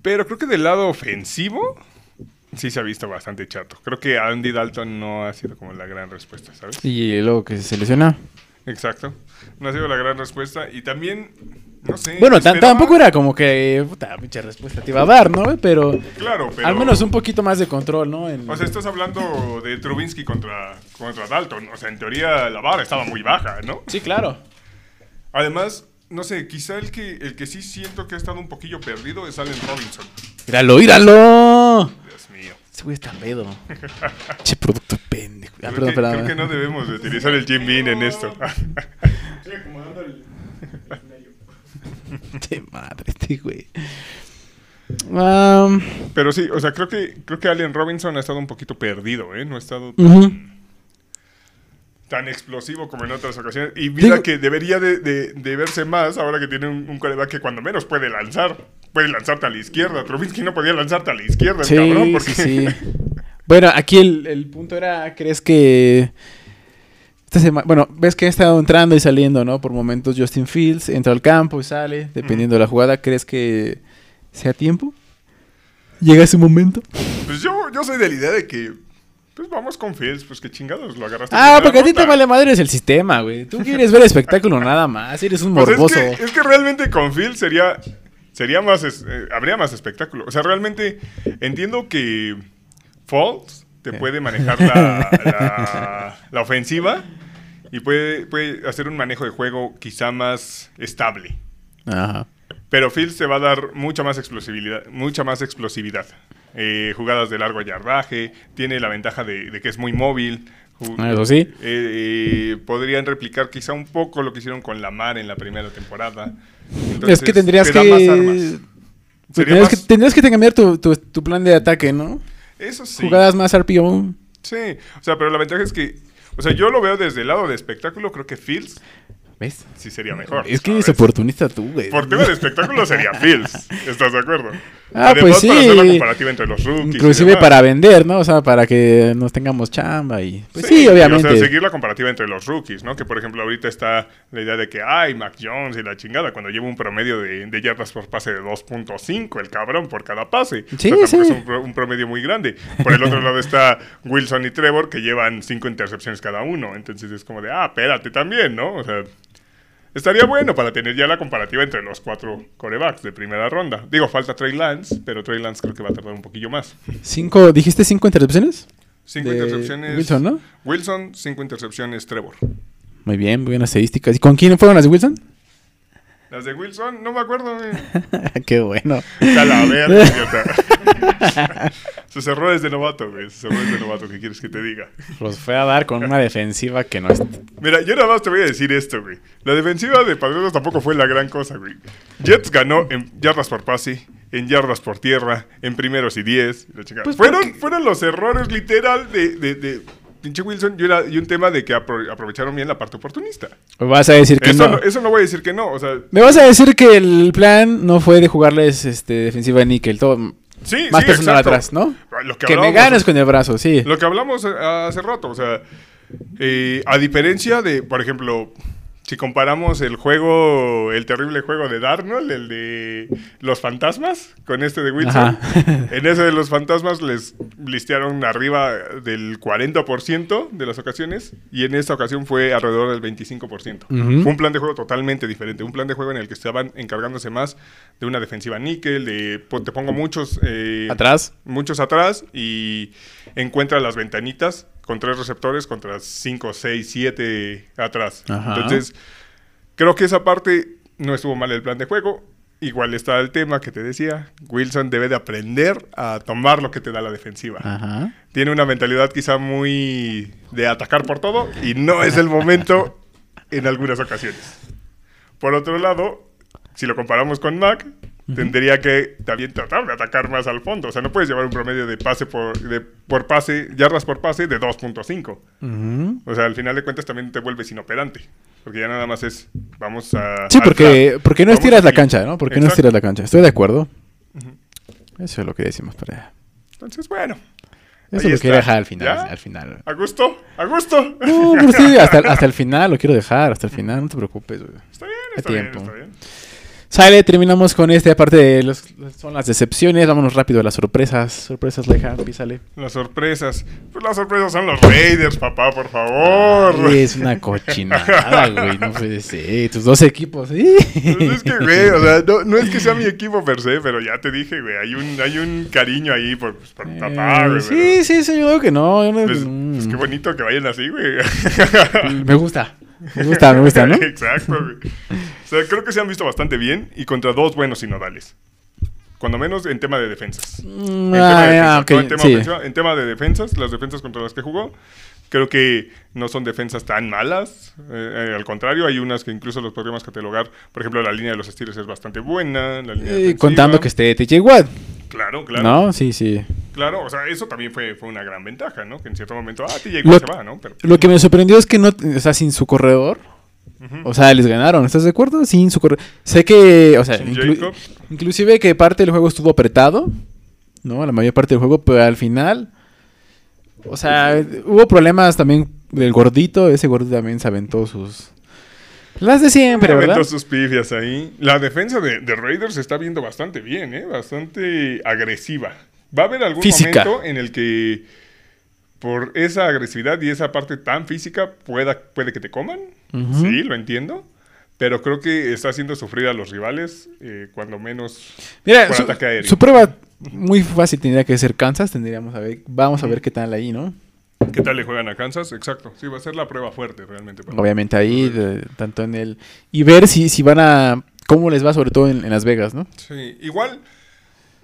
Pero creo que del lado ofensivo sí se ha visto bastante chato. Creo que Andy Dalton no ha sido como la gran respuesta, ¿sabes? Y luego que se lesiona. Exacto. No ha sido la gran respuesta. Y también, no sé. Bueno, tampoco era como que, puta, mucha respuesta te iba a dar, ¿no? Pero, Claro, pero... al menos un poquito más de control, ¿no? En- O sea, estás hablando de Trubinsky contra, contra Dalton. O sea, en teoría la vara estaba muy baja, ¿no? Sí, claro. Además, no sé, quizá el que, el que sí siento que ha estado un poquillo perdido es Allen Robinson. ¡Míralo, míralo! Dios mío. Ese güey está pedo. che, producto pendejo. Ah, Creo, perdón, que, perdón. creo que no debemos de utilizar el Jim Bean en esto. Estoy acomodando el Che madre, este güey. Pero sí, o sea, creo que, creo que Allen Robinson ha estado un poquito perdido, ¿eh? No ha estado tan explosivo como en otras ocasiones. Y mira Digo- que debería de, de- de verse más ahora que tiene un, un coreback que cuando menos puede lanzar. Puede lanzarte a la izquierda. Trubinsky no podía lanzarte a la izquierda, el Sí, cabrón. Porque... sí, sí. Bueno, aquí el, el punto era, ¿crees que... Esta semana, bueno, ves que ha estado entrando y saliendo, ¿no? Por momentos Justin Fields entra al campo y sale, dependiendo de la jugada. ¿Crees que sea tiempo? ¿Llega ese momento? Pues yo, yo soy de la idea de que. Pues vamos con Fields, pues que chingados lo agarraste. Ah, porque a ti te vale madre es el sistema, güey. Tú quieres ver espectáculo nada más, eres un Pues morboso. es, que, es que realmente con Fields sería. Sería más. es- eh, habría más espectáculo. O sea, realmente entiendo que. Falls te puede manejar la, la, la ofensiva y puede, puede hacer un manejo de juego quizá más estable. Ajá. Pero Fields te va a dar mucha más explosividad, mucha más explosividad. Eh, jugadas de largo yardaje, tiene la ventaja de, de que es muy móvil. Ah, Eso sí. Eh, eh, podrían replicar quizá un poco lo que hicieron con Lamar en la primera temporada. es que tendrías te que... más armas. pues tendrías, más- que tendrías que cambiar tu, tu, tu plan de ataque, ¿no? Eso sí. Jugadas más RPO. Sí, o sea, pero la ventaja es que, o sea, yo lo veo desde el lado de espectáculo, creo que Fields ¿Ves? sí sería mejor. Es que ¿sabes? eres oportunista tú, güey. Por tema de espectáculo sería Fields, ¿estás de acuerdo? Ah, Además, pues sí. para hacer la comparativa entre los rookies. y Inclusive para vender, ¿no? O sea, para que nos tengamos chamba y... Pues sí, y, obviamente. O sea, seguir la comparativa entre los rookies, ¿no? Que por ejemplo ahorita está la idea de que, ay, Mac Jones y la chingada, cuando lleva un promedio de, de yardas por pase de 2.5, el cabrón, por cada pase. Sí, o sea, sí. es un, pro- un promedio muy grande. Por el otro lado está Wilson y Trevor, que llevan 5 intercepciones cada uno. Entonces es como de, ah, espérate también, ¿no? O sea, estaría bueno para tener ya la comparativa entre los cuatro corebacks de primera ronda. Digo, falta Trey Lance, pero Trey Lance creo que va a tardar un poquillo más. Cinco, ¿Dijiste cinco intercepciones? Cinco De intercepciones. Wilson, ¿no? Wilson, cinco intercepciones, Trevor. Muy bien, muy buenas estadísticas. ¿Y con quién fueron las de Wilson? Las de Wilson, no me acuerdo. güey. Qué bueno. Idiota. Sus errores de novato, güey. Sus errores de novato, ¿qué quieres que te diga? Los fue a dar con una defensiva que no es... Mira, yo nada más te voy a decir esto, güey. La defensiva de Patriotas tampoco fue la gran cosa, güey. Jets ganó en yardas por pase, en yardas por tierra, en primeros y diez. Pues fueron, porque- fueron los errores literal de, de, de pinche Wilson y, una- y un tema de que apro- aprovecharon bien la parte oportunista. Me vas a decir que Eso no. no, eso no voy a decir que no, o sea... Me vas a decir que el plan no fue de jugarles este, defensiva de níquel, todo Sí, más sí, personal exacto. atrás, ¿no? lo que, Que me ganes con el brazo, sí. Lo que hablamos eh, hace rato, o sea, eh, a diferencia de, por ejemplo, si comparamos el juego, el terrible juego de Darnold, el de los fantasmas, con este de Wilson, Ajá. en ese de los fantasmas les listearon arriba del 40% de las ocasiones y en esta ocasión fue alrededor del 25%. Ujú. Fue un plan de juego totalmente diferente, un plan de juego en el que estaban encargándose más de una defensiva níquel, de te pongo muchos... eh, Atrás. muchos atrás y encuentra las ventanitas con tres receptores contra cinco, seis, siete atrás. Ajá. Entonces, creo que esa parte no estuvo mal el plan de juego. Igual está el tema que te decía. Wilson debe de aprender a tomar lo que te da la defensiva. Ajá. Tiene una mentalidad quizá muy de atacar por todo y no es el momento en algunas ocasiones. Por otro lado, si lo comparamos con Mac, tendría que también tratar de atacar más al fondo. O sea, no puedes llevar un promedio de pase por, de, por pase, yardas por pase de 2.5. Ujú. O sea, al final de cuentas también te vuelves inoperante. Porque ya nada más es, vamos a... Sí, porque, porque no Vamos estiras la cancha, ¿no? Porque no estiras la cancha. Estoy de acuerdo. Eso es lo que decimos para allá. Entonces, bueno. Eso ahí lo quiero dejar al final. ¿Ya? Al final. ¿A gusto? ¿A gusto? No, pero sí, hasta, hasta el final lo quiero dejar. Hasta el final, no te preocupes, güey. Está bien, está bien, está bien. Sale, terminamos con esta parte de los, son las decepciones. Vámonos rápido a las sorpresas. Sorpresas, Leja, písale. Las sorpresas. Pues las sorpresas son los Raiders, papá, por favor. Ay, es una cochinada, güey. No puede ser. Tus dos equipos. ¿sí? Pues es que, güey, o sea, no, no es que sea mi equipo per se, pero ya te dije, güey, hay un, hay un cariño ahí por, pues, por mi papá, Eh, güey. sí, sí, sí, yo creo que no. yo no- Pues, mm. pues qué bonito que vayan así, güey. Me gusta. Me gusta, me gusta, ¿no? Exacto, güey. O sea, creo que se han visto bastante bien y contra dos buenos sinodales. Cuando menos en tema de defensas. En tema de ah, defensas, ok, no en tema sí. ofensiva, en tema de defensas, las defensas contra las que jugó, creo que no son defensas tan malas. Eh, eh, al contrario, hay unas que incluso los podríamos catalogar. Por ejemplo, la línea de los Steelers es bastante buena. La línea Eh, contando que esté TJ Watt. Claro, claro. ¿No? Sí, sí. Claro, o sea, eso también fue, fue una gran ventaja, ¿no? Que en cierto momento, ah, TJ Watt se va, ¿no? Pero, Lo que me sorprendió es que no, o sea, sin su corredor, o sea, les ganaron, ¿estás de acuerdo? Sin su corredor. Sé que, o sea, inclu- inclusive que parte del juego estuvo apretado, ¿no? La mayor parte del juego, pero al final, o sea, hubo problemas también del gordito, ese gordito también se aventó sus... Las de siempre, Aventó ¿verdad? sus pifias ahí. La defensa de, de Raiders se está viendo bastante bien, ¿eh? Bastante agresiva. Va a haber algún Física. momento en el que por esa agresividad y esa parte tan física pueda, puede que te coman. Sí, lo entiendo. Pero creo que está haciendo sufrir a los rivales, eh, cuando menos Mira, por su, ataque aéreo. su prueba muy fácil tendría que ser Kansas, tendríamos a ver, vamos a ver qué tal ahí, ¿no? ¿Qué tal le juegan a Kansas? Exacto. Sí, va a ser la prueba fuerte realmente. para- Obviamente ahí, de- tanto en el... Y ver si, si van a... ¿Cómo les va sobre todo en, en Las Vegas, no? Sí, igual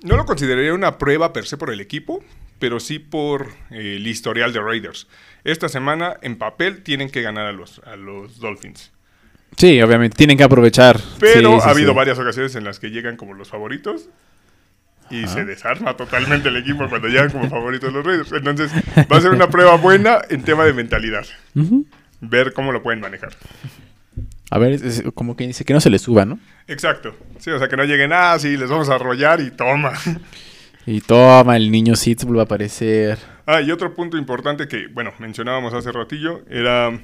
no lo consideraría una prueba per se por el equipo, pero sí por eh, el historial de Raiders. Esta semana, en papel, tienen que ganar a los, a los Dolphins. Sí, obviamente, tienen que aprovechar. Pero Sí, sí, ha habido sí. varias ocasiones en las que llegan como los favoritos y se desarma totalmente el equipo cuando llegan como favoritos los Raiders. Entonces, va a ser una prueba buena en tema de mentalidad. Ver cómo lo pueden manejar. A ver, es- es como que dice que no se les suba, ¿no? Exacto. Sí, o sea, que no lleguen, ah, sí, les vamos a arrollar y toma. Y toma, el niño Sitz vuelve a aparecer. Ah, y otro punto importante que, bueno, mencionábamos hace ratillo, era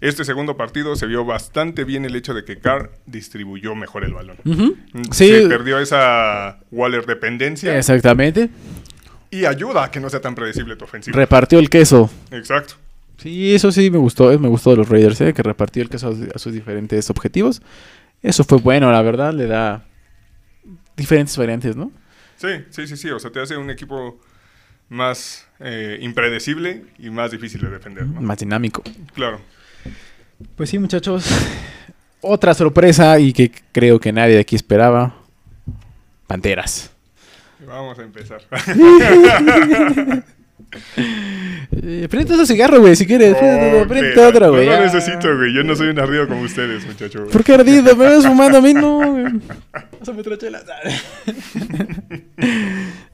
este segundo partido se vio bastante bien el hecho de que Carr distribuyó mejor el balón. Mm, Sí. Se perdió esa Waller dependencia Exactamente. y ayuda a que no sea tan predecible tu ofensiva. Repartió el queso. Exacto. Sí, eso sí me gustó, eh, me gustó de los Raiders, ¿eh? que repartió el queso a, a sus diferentes objetivos. Eso fue bueno, la verdad, le da diferentes variantes, ¿no? Sí, sí, sí, sí. O sea, te hace un equipo más eh, impredecible y más difícil de defender, ¿no? Más dinámico. Claro. Pues sí, muchachos. Otra sorpresa y que creo que nadie de aquí esperaba. Panteras. Vamos a empezar. Eh, prende otro cigarro, güey, si quieres. Prende, Oh, otro, no güey. lo ya. necesito, güey. Yo no soy un ardido como ustedes, muchachos. ¿Por qué ardido? ¿Me ves fumando a mí? No. Pásame otra chela.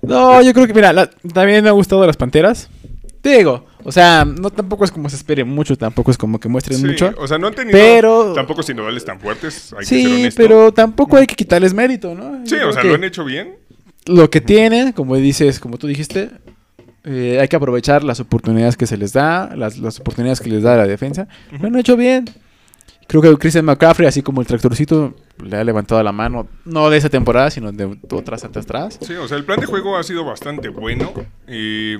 No, yo creo que, mira, la- también me ha gustado las panteras. Te digo, o sea, no tampoco es como se espere mucho, tampoco es como que muestren Sí, mucho. O sea, no han tenido pero- tampoco sinodales tan fuertes. Hay que ser Sí, honesto. pero tampoco hay que quitarles mérito, ¿no? Sí, o sea, que lo han hecho bien. Lo que tienen, como dices, como tú dijiste, Eh, hay que aprovechar las oportunidades que se les da, las, las oportunidades que les da la defensa. Lo han hecho bien. Creo que Christian McCaffrey, así como el tractorcito, le ha levantado la mano, no de esa temporada, sino de otras antes atrás. Sí, o sea, el plan de juego ha sido bastante bueno. Y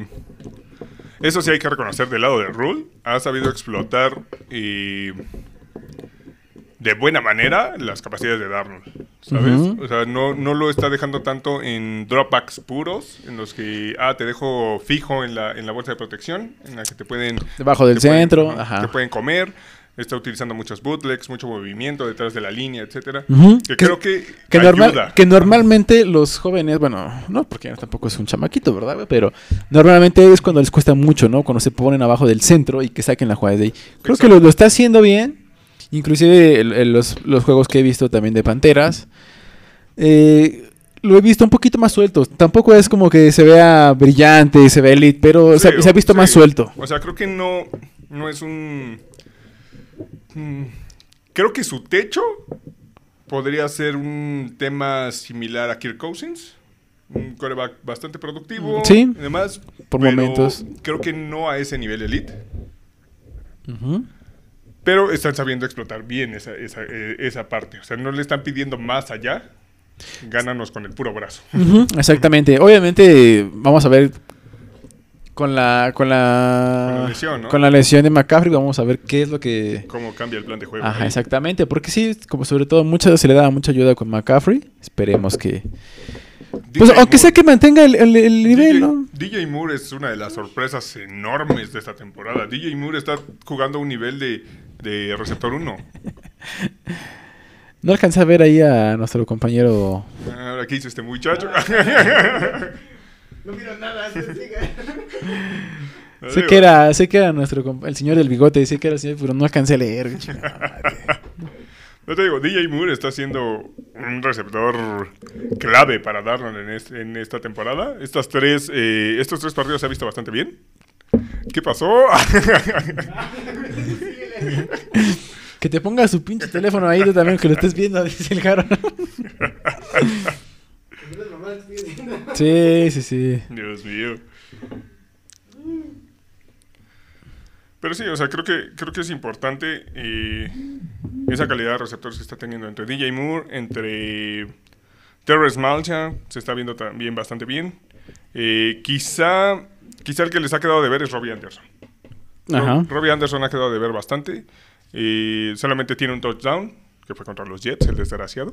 eso sí hay que reconocer del lado de Rule. Ha sabido explotar y de buena manera las capacidades de Darnold. ¿Sabes? O sea, no, no lo está dejando tanto en dropbacks puros, en los que, ah, te dejo fijo en la, en la bolsa de protección, en la que te pueden... Debajo del te centro, ajá. Te pueden comer. Está utilizando muchos bootlegs, mucho movimiento detrás de la línea, etcétera. Que, Que- creo que, Que, ayuda. normal, que normalmente los jóvenes, bueno, no porque tampoco es un chamaquito, ¿verdad? Pero normalmente es cuando les cuesta mucho, ¿no? Cuando se ponen abajo del centro y que saquen la jugada de ahí. Creo que lo, lo está haciendo bien. Inclusive el- el- los, los juegos que he visto también de Panteras. eh, lo he visto un poquito más suelto. Tampoco es como que se vea brillante, se ve elite, pero se, ha visto sí. más suelto. O sea, creo que no, no es un... Creo que su techo podría ser un tema similar a Kirk Cousins. Un coreback bastante productivo. Sí, y demás. por pero momentos. Creo que no a ese nivel elite. Pero están sabiendo explotar bien esa, esa, eh, esa parte. O sea, no le están pidiendo más allá. Gánanos con el puro brazo. Exactamente. Obviamente, vamos a ver con la con la Con la lesión, ¿no? con la lesión de McCaffrey, vamos a ver qué es lo que Cómo cambia el plan de juego. Ajá, ahí. exactamente, porque sí, como sobre todo mucha se le da mucha ayuda con McCaffrey. Esperemos que pues DJ aunque sea que mantenga el, el- el nivel, DJ, ¿no? DJ Moore es una de las sorpresas enormes de esta temporada. DJ Moore está jugando a un nivel de, de receptor 1. No alcancé a ver ahí a nuestro compañero Ahora, ¿qué hizo este muchacho? No miro nada, se sigue. Sé que era, sé que era nuestro el señor del bigote, sé que era el señor, pero no alcancé a leer. No te digo, DJ Moore está siendo un receptor clave para Darnold en, este- en esta temporada. Estas tres, eh, estos tres partidos se ha visto bastante bien. ¿Qué pasó? Que te ponga su pinche teléfono ahí tú también, que lo estés viendo, dice el Jaro. Estoy. Sí, sí, sí. Dios mío. Pero sí, o sea, creo que, creo que es importante eh, esa calidad de receptores que está teniendo entre DJ Moore, entre Terrence Malcha, se está viendo también bastante bien. Eh, quizá, quizá el que les ha quedado de ver es Robbie Anderson. Ajá. Robbie Anderson ha quedado de ver bastante. Eh, solamente tiene un touchdown, que fue contra los Jets, el desgraciado.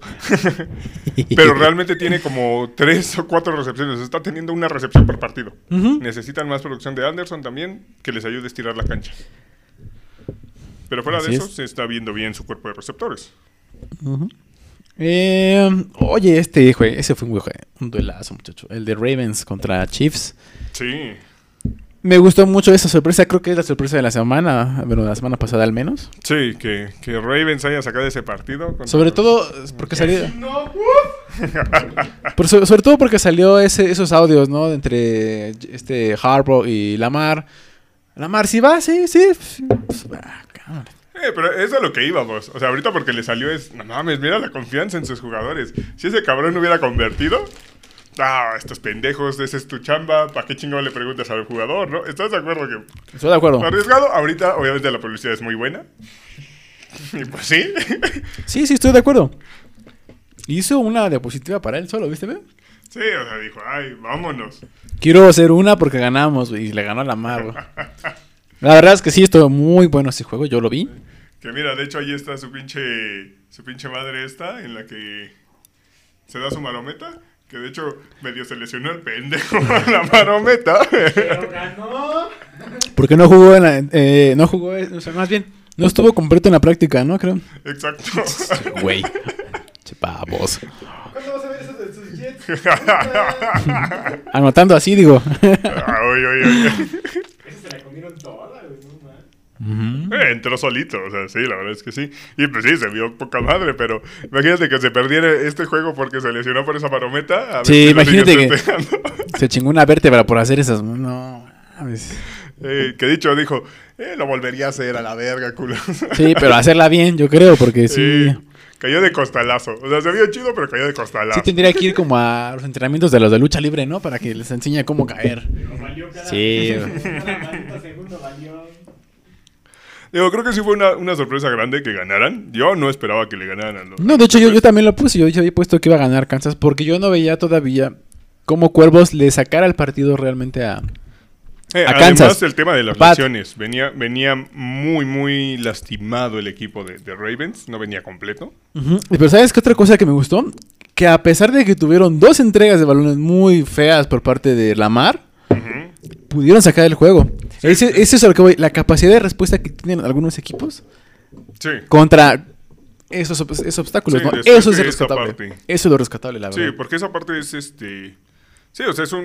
Pero realmente tiene como tres o cuatro recepciones. Está teniendo una recepción por partido. Necesitan más producción de Anderson también, que les ayude a estirar la cancha. Pero fuera Así de eso, es. se está viendo bien su cuerpo de receptores. Eh, oye, este, jue- ese fue un, jue- un duelazo, muchacho. El de Ravens contra Chiefs. Sí, Me gustó mucho esa sorpresa, creo que es la sorpresa de la semana, bueno, la semana pasada al menos. sí, que, que Ravens haya sacado ese partido. Sobre los- todo porque salió, No, por so- sobre todo porque salió ese, esos audios, ¿no? Entre este Harbaugh y Lamar. Lamar, si va, sí, sí. pues. Eh, pero eso es lo que íbamos. O sea, ahorita porque le salió es, no mames, mira la confianza en sus jugadores. Si ese cabrón no hubiera convertido, ah, estos pendejos, esa es tu chamba, ¿para qué chingón le preguntas al jugador, no? ¿Estás de acuerdo que Estoy de acuerdo. arriesgado? Ahorita, obviamente, la publicidad es muy buena. Y pues sí. Sí, sí, estoy de acuerdo. Hizo una diapositiva para él solo, ¿viste? ve? Sí, o sea, dijo, ay, vámonos. Quiero hacer una porque ganamos y le ganó Lamar. güey. La verdad es que sí, estuvo muy bueno ese juego, yo lo vi. Que mira, de hecho ahí está su pinche, su pinche madre esta, en la que se da su marometa. Que de hecho medio se lesionó el pendejo a la marometa. Pero ganó. Porque no jugó en la, eh, no jugó, eh, o sea, más bien, no estuvo completo en la práctica, ¿no? Creo. Exacto. Güey. Che pavos. ¿Cuándo vas a ver eso de sus jets? Anotando así, digo. Oye, oye, oye. Esa se la comieron toda, Eh, entró solito, o sea, sí, la verdad es que sí. Y pues sí, se vio poca madre, pero imagínate que se perdiera este juego porque se lesionó por esa marometa. A Sí, imagínate que-. Se chingó una vértebra por hacer esas. No. Eh, que dicho dijo, eh, lo volvería a hacer a la verga, culo. Sí, pero hacerla bien, yo creo, porque sí. Sí, cayó de costalazo. O sea, se vio chido, pero cayó de costalazo. Sí tendría que ir como a los entrenamientos de los de lucha libre, ¿no? Para que les enseñe cómo caer. Pero valió Sí. segundo valió. Digo, creo que sí fue una, una sorpresa grande que ganaran. Yo no esperaba que le ganaran a los. No, de hecho yo, yo también lo puse. Yo, había puesto que iba a ganar Kansas porque yo no veía todavía cómo Cuervos le sacara el partido realmente a... Eh, a además, Kansas. el tema de las lesiones. Venía, venía muy, muy lastimado el equipo de, de Ravens. No venía completo. Pero ¿sabes qué otra cosa que me gustó? Que a pesar de que tuvieron dos entregas de balones muy feas por parte de Lamar, pudieron sacar el juego. Ese, ese es lo que voy. La capacidad de respuesta que tienen algunos equipos Sí. contra esos, esos obstáculos. Sí, ¿no? Eso es rescatable. parte. Eso es lo rescatable, la Sí, verdad. porque esa parte es este. Sí, o sea, es un-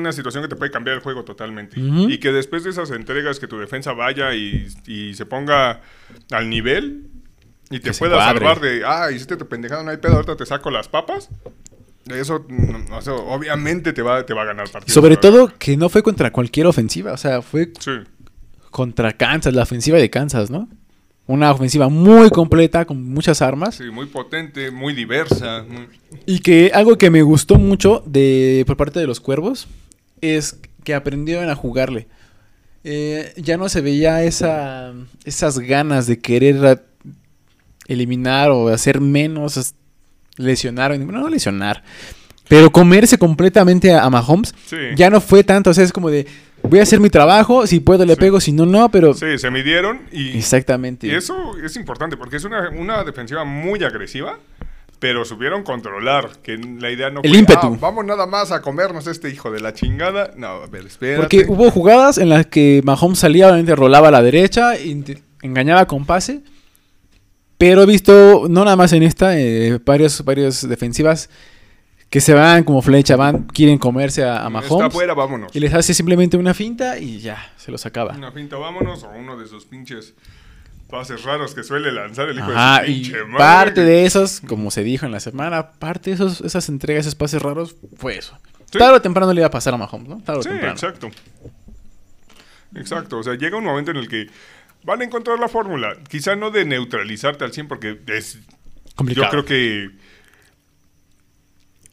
una situación que te puede cambiar el juego totalmente. Y que después de esas entregas que tu defensa vaya y, y se ponga al nivel y te Que pueda salvar de, ah, hiciste tu pendejada, no hay pedo, ahorita te saco las papas. Eso, mm, o sea, obviamente te va, te va a ganar partido. Sobre todo que no fue contra cualquier ofensiva. O sea, fue Sí, contra Kansas, la ofensiva de Kansas, ¿no? Una ofensiva muy completa, con muchas armas. sí, muy potente, muy diversa. muy- Y que algo que me gustó mucho de por parte de los cuervos es que aprendieron a jugarle. Eh, ya no se veía esa, esas ganas de querer eliminar o hacer menos, lesionar, o- no lesionar, pero comerse completamente a, a Mahomes. Sí. Ya no fue tanto, o sea, es como de voy a hacer mi trabajo, si puedo le Sí. pego, si no, no, pero Sí, se midieron y, exactamente. y eso es importante porque es una, una defensiva muy agresiva. Pero supieron controlar, que la idea no El fue, ímpetu. "Ah, vamos nada más a comernos este hijo de la chingada. No, a ver, espérate. Porque hubo jugadas en las que Mahomes salía, obviamente rolaba a la derecha, engañaba con pase. Pero he visto, no nada más en esta, eh, varias, varias defensivas que se van como flecha, van, quieren comerse a, a Está Mahomes. afuera, vámonos. Y les hace simplemente una finta y ya, se los acaba. Una pinta, vámonos. O uno de esos pinches pases raros que suele lanzar el hijo Ajá, de su y pinche madre. parte de esos, como se dijo en la semana, parte de esos, esas entregas, esos pases raros, fue eso. Sí. Tarde o temprano le iba a pasar a Mahomes, ¿no? Tarde o temprano. exacto. Exacto. O sea, llega un momento en el que van a encontrar la fórmula. Quizá no de neutralizarte al 100 porque es... Complicado. Yo creo que...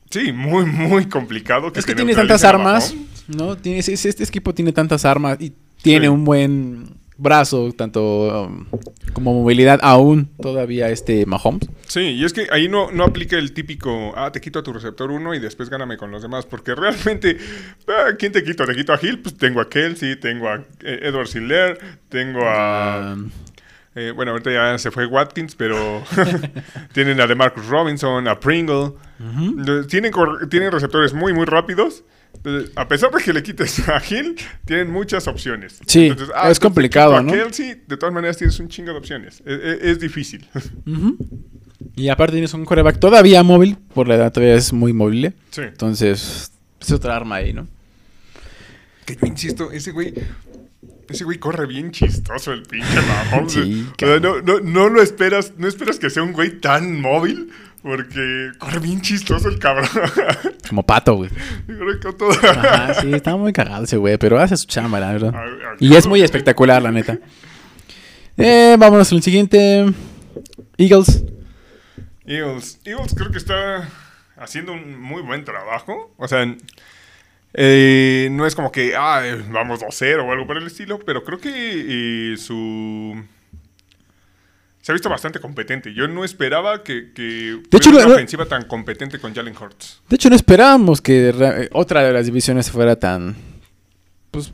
Sí, muy, muy complicado. Es que tiene tantas armas. ¿no? Tiene, este, este equipo tiene tantas armas y tiene Sí. un buen brazo, tanto um, como movilidad aún todavía este Mahomes. Sí, y es que ahí no, no aplica el típico, ah, te quito a tu receptor uno y después gáname con los demás, porque realmente, ah, ¿quién te quito? ¿Te quito a Hill? Pues tengo a Kelsey, tengo a eh, Edward Siller, tengo a... Ah, eh, bueno, ahorita ya se fue Watkins, pero tienen a DeMarcus Robinson, a Pringle. Entonces, Tienen, cor- tienen receptores muy, muy rápidos. Entonces, a pesar de que le quites a Hill, tienen muchas opciones. Sí, es entonces complicado, quito ¿no? A Kelsey, de todas maneras tienes un chingo de opciones. Es, es- es difícil. Y aparte tienes un coreback todavía móvil, por la edad todavía es muy móvil. ¿eh? sí. Entonces, es otra arma ahí, ¿no? Que yo insisto, ese güey. Ese güey corre bien chistoso el pinche Mahomes. Sí, O sea, no, no, no lo esperas, no esperas que sea un güey tan móvil, porque corre bien chistoso el cabrón. Como pato, güey. Todo. Ajá, sí, está muy cagado ese güey, pero hace su chamba, la verdad. A- a- Y es muy espectacular, la neta. Eh, vámonos al siguiente. Eagles. Eagles. Eagles creo que está haciendo un muy buen trabajo. O sea, eh, no es como que, ah, vamos 2-0 o algo por el estilo, pero creo que eh, su... Se ha visto bastante competente. Yo no esperaba que, que De hecho, una no- ofensiva tan competente con Jalen Hurts. De hecho, no esperábamos que eh, otra de las divisiones fuera tan. Pues.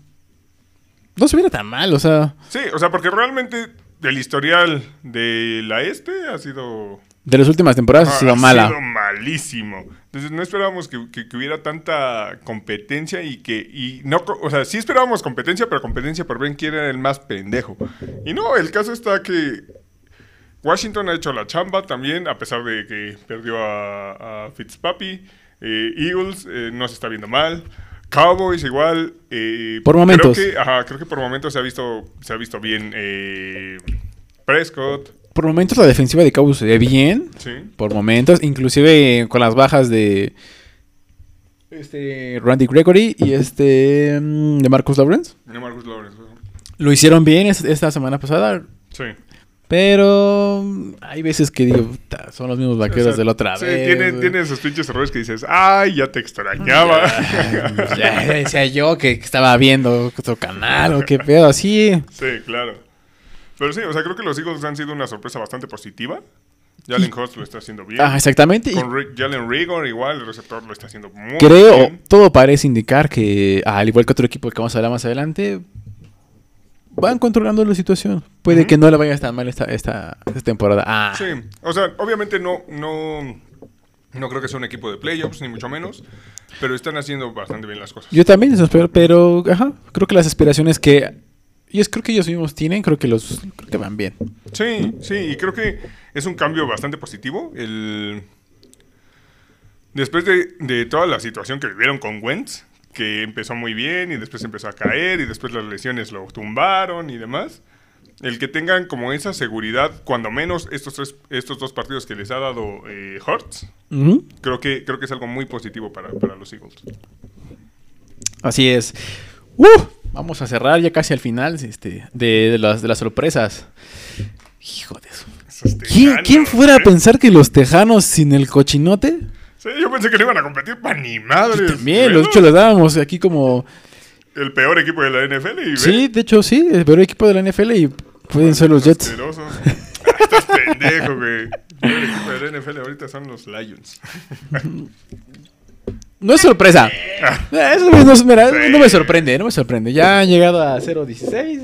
No se viera tan mal, o sea. Sí, o sea, porque realmente el historial de la este ha sido De las últimas temporadas ha sido mala. sido malísimo. Entonces no esperábamos que, que- que hubiera tanta competencia y que y no, o sea, sí esperábamos competencia, pero competencia por ver quién era el más pendejo. Y no, el caso está que Washington ha hecho la chamba también, a pesar de que perdió a, a Fitzpapi. Eh, Eagles eh, no se está viendo mal. Cowboys igual. eh, Por momentos. Creo que, ajá, creo que por momentos se ha visto, se ha visto bien eh, Prescott. Por momentos la defensiva de Cowboys se ve bien. Sí. Por momentos, inclusive con las bajas de. Este. Randy Gregory y este. mm, De Marcus Lawrence. No, Marcus Lawrence. Lo hicieron bien es- esta semana pasada. Sí. Pero hay veces que digo, "Puta, son los mismos vaqueros O sea, de la otra sí, vez. Tiene, güey". tiene esos pinches errores que dices, ay, ya te extrañaba. Ya, ya decía yo que estaba viendo otro canal o qué pedo, así. sí, claro. Pero sí, o sea, creo que los Eagles han sido una sorpresa bastante positiva. Jalen Hurts lo está haciendo bien. Ah, exactamente. Con Jalen Rigor igual, el receptor lo está haciendo muy creo, bien. todo parece indicar que, ah, al igual que otro equipo que vamos a hablar más adelante, van controlando la situación. Puede que no le vaya tan mal esta, esta, esta temporada. Ah, Sí, o sea, obviamente no, no, no creo que sea un equipo de playoffs, ni mucho menos, pero están haciendo bastante bien las cosas. Yo también eso espero, pero ajá, creo que las aspiraciones que y es creo que ellos mismos tienen, creo que los creo que van bien. Sí, sí, y creo que es un cambio bastante positivo. El... Después de, de toda la situación que vivieron con Wentz, que empezó muy bien y después empezó a caer y después las lesiones lo tumbaron y demás, el que tengan como esa seguridad, cuando menos estos, tres, estos dos partidos que les ha dado eh, Hurts, Ujú. creo que, creo que es algo muy positivo para, para los Eagles. Así es. ¡Uh! Vamos a cerrar ya casi al final este, de, de las, de las sorpresas. Hijo de eso. ¿Quién, quién fuera a ¿eh? pensar que los tejanos sin el cochinote? Sí, yo pensé que no iban a competir para ni madres. También, los hecho los dábamos aquí como... El peor equipo de la NFL y Sí, de hecho sí, el peor equipo de la NFL y pueden ser los Jets. Ah, estás pendejo, güey. El equipo de la NFL ahorita son los Lions. No es sorpresa. Eh, Eso no, no me sorprende, no me sorprende. Ya han llegado a 0.16.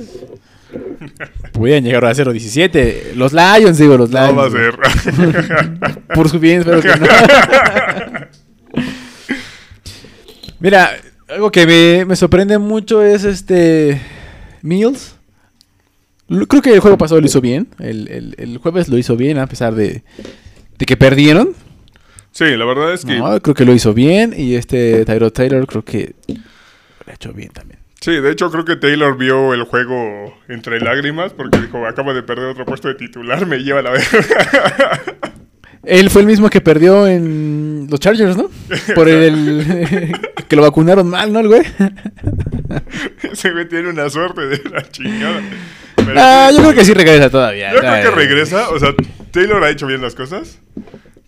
Podrían llegar a 0.17. Los Lions, digo, los Lions. No va a ser. Por su bien, espero que no. Mira, algo que me, me sorprende mucho es este. Mills. Creo que el juego pasado lo hizo bien. El, el- el jueves lo hizo bien, a pesar de, de que perdieron. Sí, la verdad es que. No, creo que lo hizo bien. Y este Tyro Taylor creo que lo ha hecho bien también. Sí, de hecho creo que Taylor vio el juego entre lágrimas porque dijo, acabo de perder otro puesto de titular, me lleva la verga. Él fue el mismo que perdió en los Chargers, ¿no? Por el. que lo vacunaron mal, ¿no, el güey? Ese güey tiene una suerte de la chingada. Pero Ah, sí, yo creo que sí regresa todavía. Yo creo que regresa, o sea, Taylor ha hecho bien las cosas,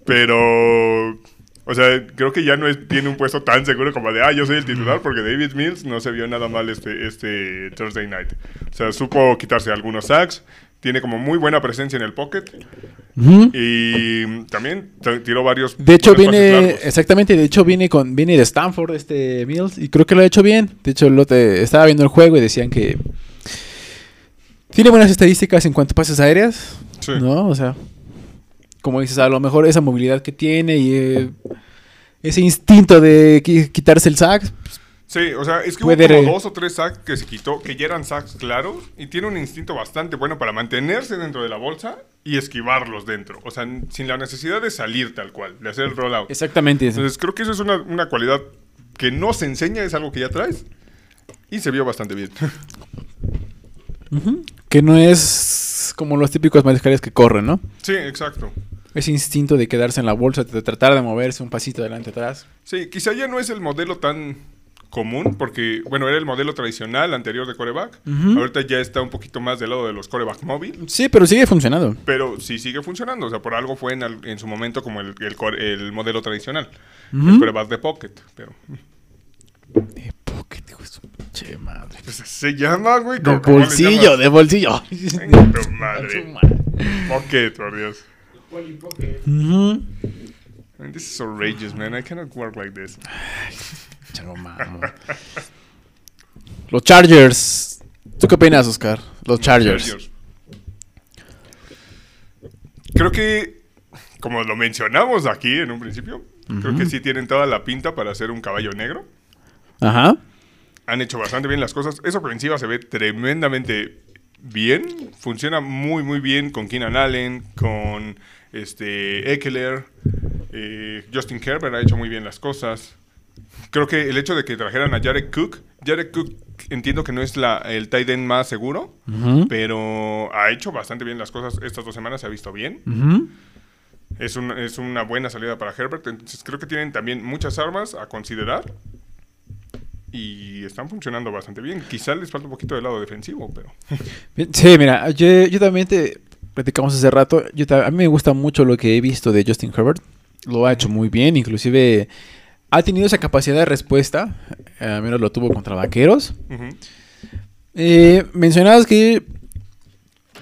pero, o sea, creo que ya no es- tiene un puesto tan seguro como de, ah, yo soy el titular, porque David Mills no se vio nada mal este, este Thursday night. O sea, supo quitarse algunos sacks, tiene como muy buena presencia en el pocket y también tiró varios. De hecho, viene. Exactamente, de hecho, viene con viene de Stanford, este Mills, y creo que lo ha hecho bien. De hecho, lo te- estaba viendo el juego y decían que. Tiene buenas estadísticas en cuanto a pases aéreas. Sí. ¿No? O sea. Como dices, a lo mejor esa movilidad que tiene y. eh, ese instinto de qui- quitarse el sack. Sí, o sea, es que Puede hubo como dos o tres sacks que se quitó, que ya eran sacks claros, y tiene un instinto bastante bueno para mantenerse dentro de la bolsa y esquivarlos dentro. O sea, sin la necesidad de salir tal cual, de hacer el rollout. Exactamente. eso. Entonces, creo que eso es una, una cualidad que no se enseña, es algo que ya traes. Y se vio bastante bien. Que no es como los típicos mariscales que corren, ¿no? sí, exacto. Ese instinto de quedarse en la bolsa, de tratar de moverse un pasito adelante atrás. Sí, quizá ya no es el modelo tan común, porque, bueno, era el modelo tradicional anterior de coreback. Ahorita ya está un poquito más del lado de los coreback móvil. Sí, pero sigue funcionando. Pero sí sigue funcionando. O sea, por algo fue en, su momento como el, el core- el modelo tradicional. Ujú. El coreback de pocket. Pero De pocket, hijo de su pinche madre. pues, se llama, güey. De ¿cómo- cómo le bolsillo, de bolsillo. Venga, madre. Pocket, por Dios. Ujú. I mean, this is outrageous, man. I cannot work like this. Los Chargers. ¿Tú qué opinas, Oscar? Los Chargers. Creo que, como lo mencionamos aquí en un principio, creo que sí tienen toda la pinta para ser un caballo negro. Ajá. Han hecho bastante bien las cosas. Esa ofensiva se ve tremendamente bien. Funciona muy, muy bien con Keenan Allen, con este Eckler. eh, Justin Herbert ha hecho muy bien las cosas. Creo que el hecho de que trajeran a Jared Cook, Jared Cook entiendo que no es la, el tight end más seguro, pero ha hecho bastante bien las cosas. Estas dos semanas se ha visto bien. Es, un- es una buena salida para Herbert. Entonces creo que tienen también muchas armas a considerar. Y están funcionando bastante bien. Quizá les falta un poquito del lado defensivo, pero... Sí, mira, yo, yo también te... platicamos hace rato, yo a mí me gusta mucho lo que he visto de Justin Herbert. Lo ha hecho muy bien, inclusive ha tenido esa capacidad de respuesta. eh, Al menos lo tuvo contra Vaqueros. Eh, mencionabas que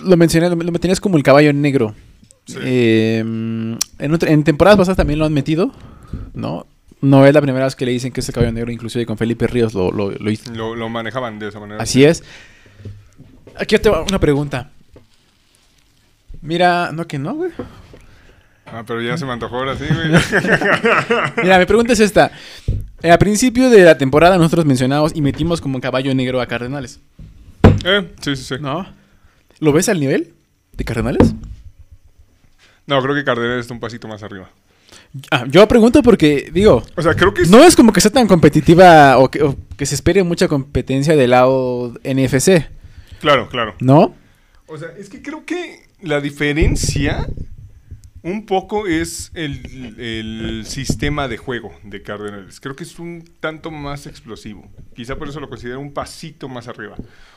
lo, mencioné, lo mantenías como el caballo negro. Sí. Eh, en, temporadas pasadas también lo han metido, ¿no? No es la primera vez que le dicen que es el caballo negro, inclusive con Felipe Ríos lo, lo- lo hizo. Lo, lo manejaban de esa manera. Así es. Aquí te va una pregunta. Mira, no que no, güey. Ah, pero ya se me antojó ahora sí, güey. Mira, mi pregunta es esta. Eh, a principio de la temporada nosotros mencionamos y metimos como caballo negro a Cardenales, eh, sí, sí, sí. ¿no? ¿Lo ves al nivel de Cardenales? No, creo que Cardenales está un pasito más arriba. Ah, yo pregunto porque, digo, O sea, creo que no es como que sea tan competitiva o que, o que se espere mucha competencia del lado NFC, Claro, claro. ¿no? O sea, es que creo que la diferencia un poco es el, el sistema de juego de Cardenales. Creo que es un tanto más explosivo. Quizá por eso lo considero un pasito más arriba.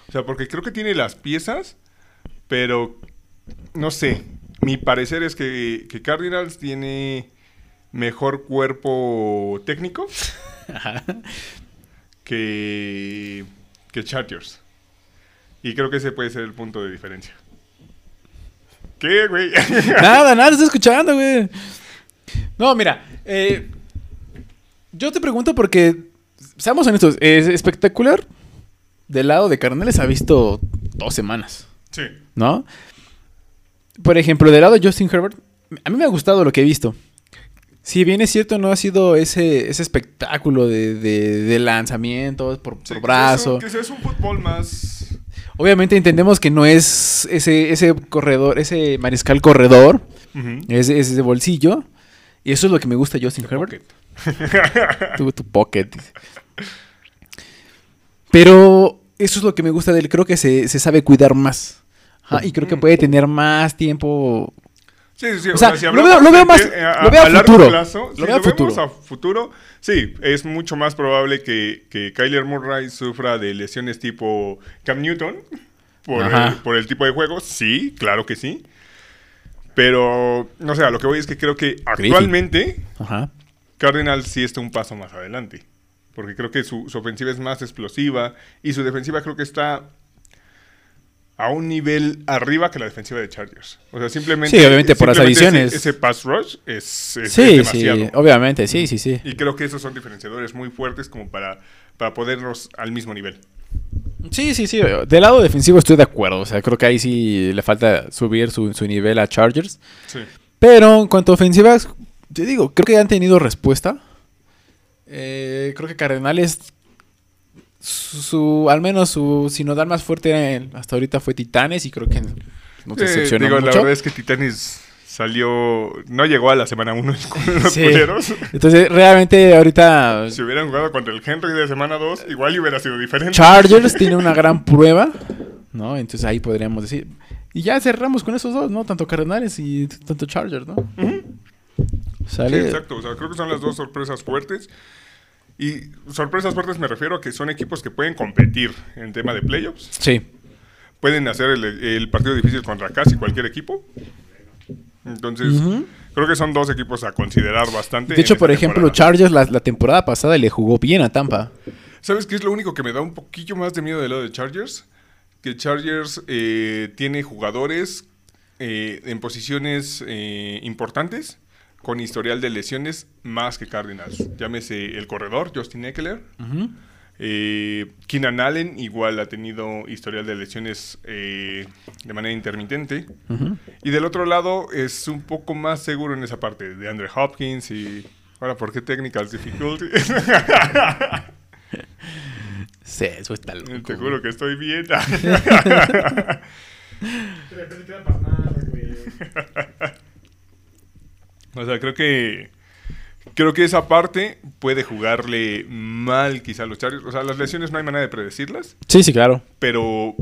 O sea, porque creo que tiene las piezas, pero no sé. Mi parecer es que, que Cardinals tiene mejor cuerpo técnico que, que Chargers. Y creo que ese puede ser el punto de diferencia. ¿Qué, güey? Nada, nada, estoy escuchando, güey. No, mira, eh, yo te pregunto porque, seamos honestos, es espectacular. Del lado de Cardenales ha visto dos semanas, sí. ¿no? Por ejemplo, del lado de Justin Herbert, a mí me ha gustado lo que he visto. Si bien es cierto, no ha sido ese, ese espectáculo de, de- de lanzamientos por, Sí, por que brazo. sea- Que es un fútbol más... Obviamente entendemos que no es ese, ese corredor, ese mariscal corredor, es, es de bolsillo. Y eso es lo que me gusta Justin Herbert. Tu, tu pocket. Pero eso es lo que me gusta de él. Creo que se, se sabe cuidar más. Ajá, y creo que puede tener más tiempo. Sí, sí, sí. O sea, si lo veo- lo veo de más- que, a, lo veo a a largo futuro. plazo, Lo si veo vemos futuro. a futuro, sí, es mucho más probable que, que Kyler Murray sufra de lesiones tipo Cam Newton por el, por el tipo de juego. Sí, claro que sí. Pero, no sé, a lo que voy es que creo que actualmente Ajá. Cardinals sí está un paso más adelante. Porque creo que su, su ofensiva es más explosiva y su defensiva creo que está a un nivel arriba que la defensiva de Chargers. O sea, simplemente... Sí, obviamente por las ese- adiciones. Ese, pass rush es, es- Sí, es sí, demasiado. obviamente, sí, sí, sí. Y creo que esos son diferenciadores muy fuertes como para, para podernos al mismo nivel. Sí, sí, sí. Del lado defensivo estoy de acuerdo. O sea, creo que ahí sí le falta subir su, su nivel a Chargers. Sí. Pero en cuanto a ofensivas, te digo, creo que han tenido respuesta. Eh, creo que Cardenales, su, su- al menos su sinodal más fuerte eh, hasta ahorita fue Titanes y creo que no se Eh, digo, la verdad es que Titanis salió... No llegó a la semana 1 con los Sí. culeros. Entonces, realmente ahorita Si hubieran jugado contra el Henry de semana 2, igual hubiera sido diferente. Chargers tiene una gran prueba, ¿no? Entonces ahí podríamos decir. Y ya cerramos con esos dos, ¿no? Tanto Cardenales y tanto Chargers, ¿no? Ujú. Sí, Sale. exacto. O sea, creo que son las dos sorpresas fuertes. Y sorpresas fuertes me refiero a que son equipos que pueden competir en tema de playoffs. Sí. Pueden hacer el, el partido difícil contra casi cualquier equipo. Entonces, creo que son dos equipos a considerar bastante. De hecho, por ejemplo, temporada. Chargers la, la temporada pasada le jugó bien a Tampa. ¿Sabes qué es lo único que me da un poquillo más de miedo del lado de Chargers? Que Chargers eh, tiene jugadores eh, en posiciones eh, importantes con historial de lesiones más que Cardinals. Llámese el corredor, Justin Eckler. Eh, Keenan Allen igual ha tenido historial de lesiones eh, de manera intermitente. Y del otro lado es un poco más seguro en esa parte de Andre Hopkins y... Ahora, ¿por qué technical difficulty? Sí, eso está loco. Te juro que estoy bien. De repente te va a pasar, güey. O sea, creo que creo que esa parte puede jugarle mal quizá a los Chargers. O sea, las lesiones no hay manera de predecirlas, Sí, sí, claro. pero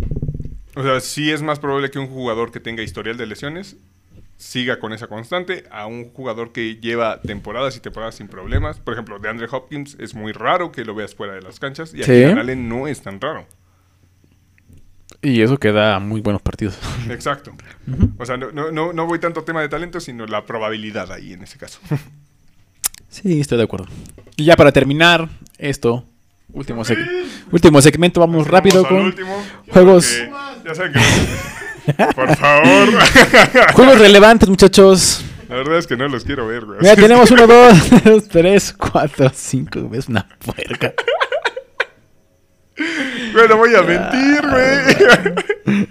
o sea, sí es más probable que un jugador que tenga historial de lesiones siga con esa constante a un jugador que lleva temporadas y temporadas sin problemas. Por ejemplo, de Andre Hopkins es muy raro que lo veas fuera de las canchas y a Sí. Allen no es tan raro. Y eso que da muy buenos partidos. Exacto. O sea, no, no, no, no voy tanto tema de talento, sino la probabilidad ahí en ese caso. Sí, estoy de acuerdo. Y ya para terminar esto, último, seg- último segmento, vamos rápido con último, juegos. Ya saben que... Por favor. juegos relevantes, muchachos. La verdad es que no los quiero ver, güey. Mira, tenemos uno, dos, tres, cuatro, cinco. Es una puerca. Bueno, voy a mentir, güey.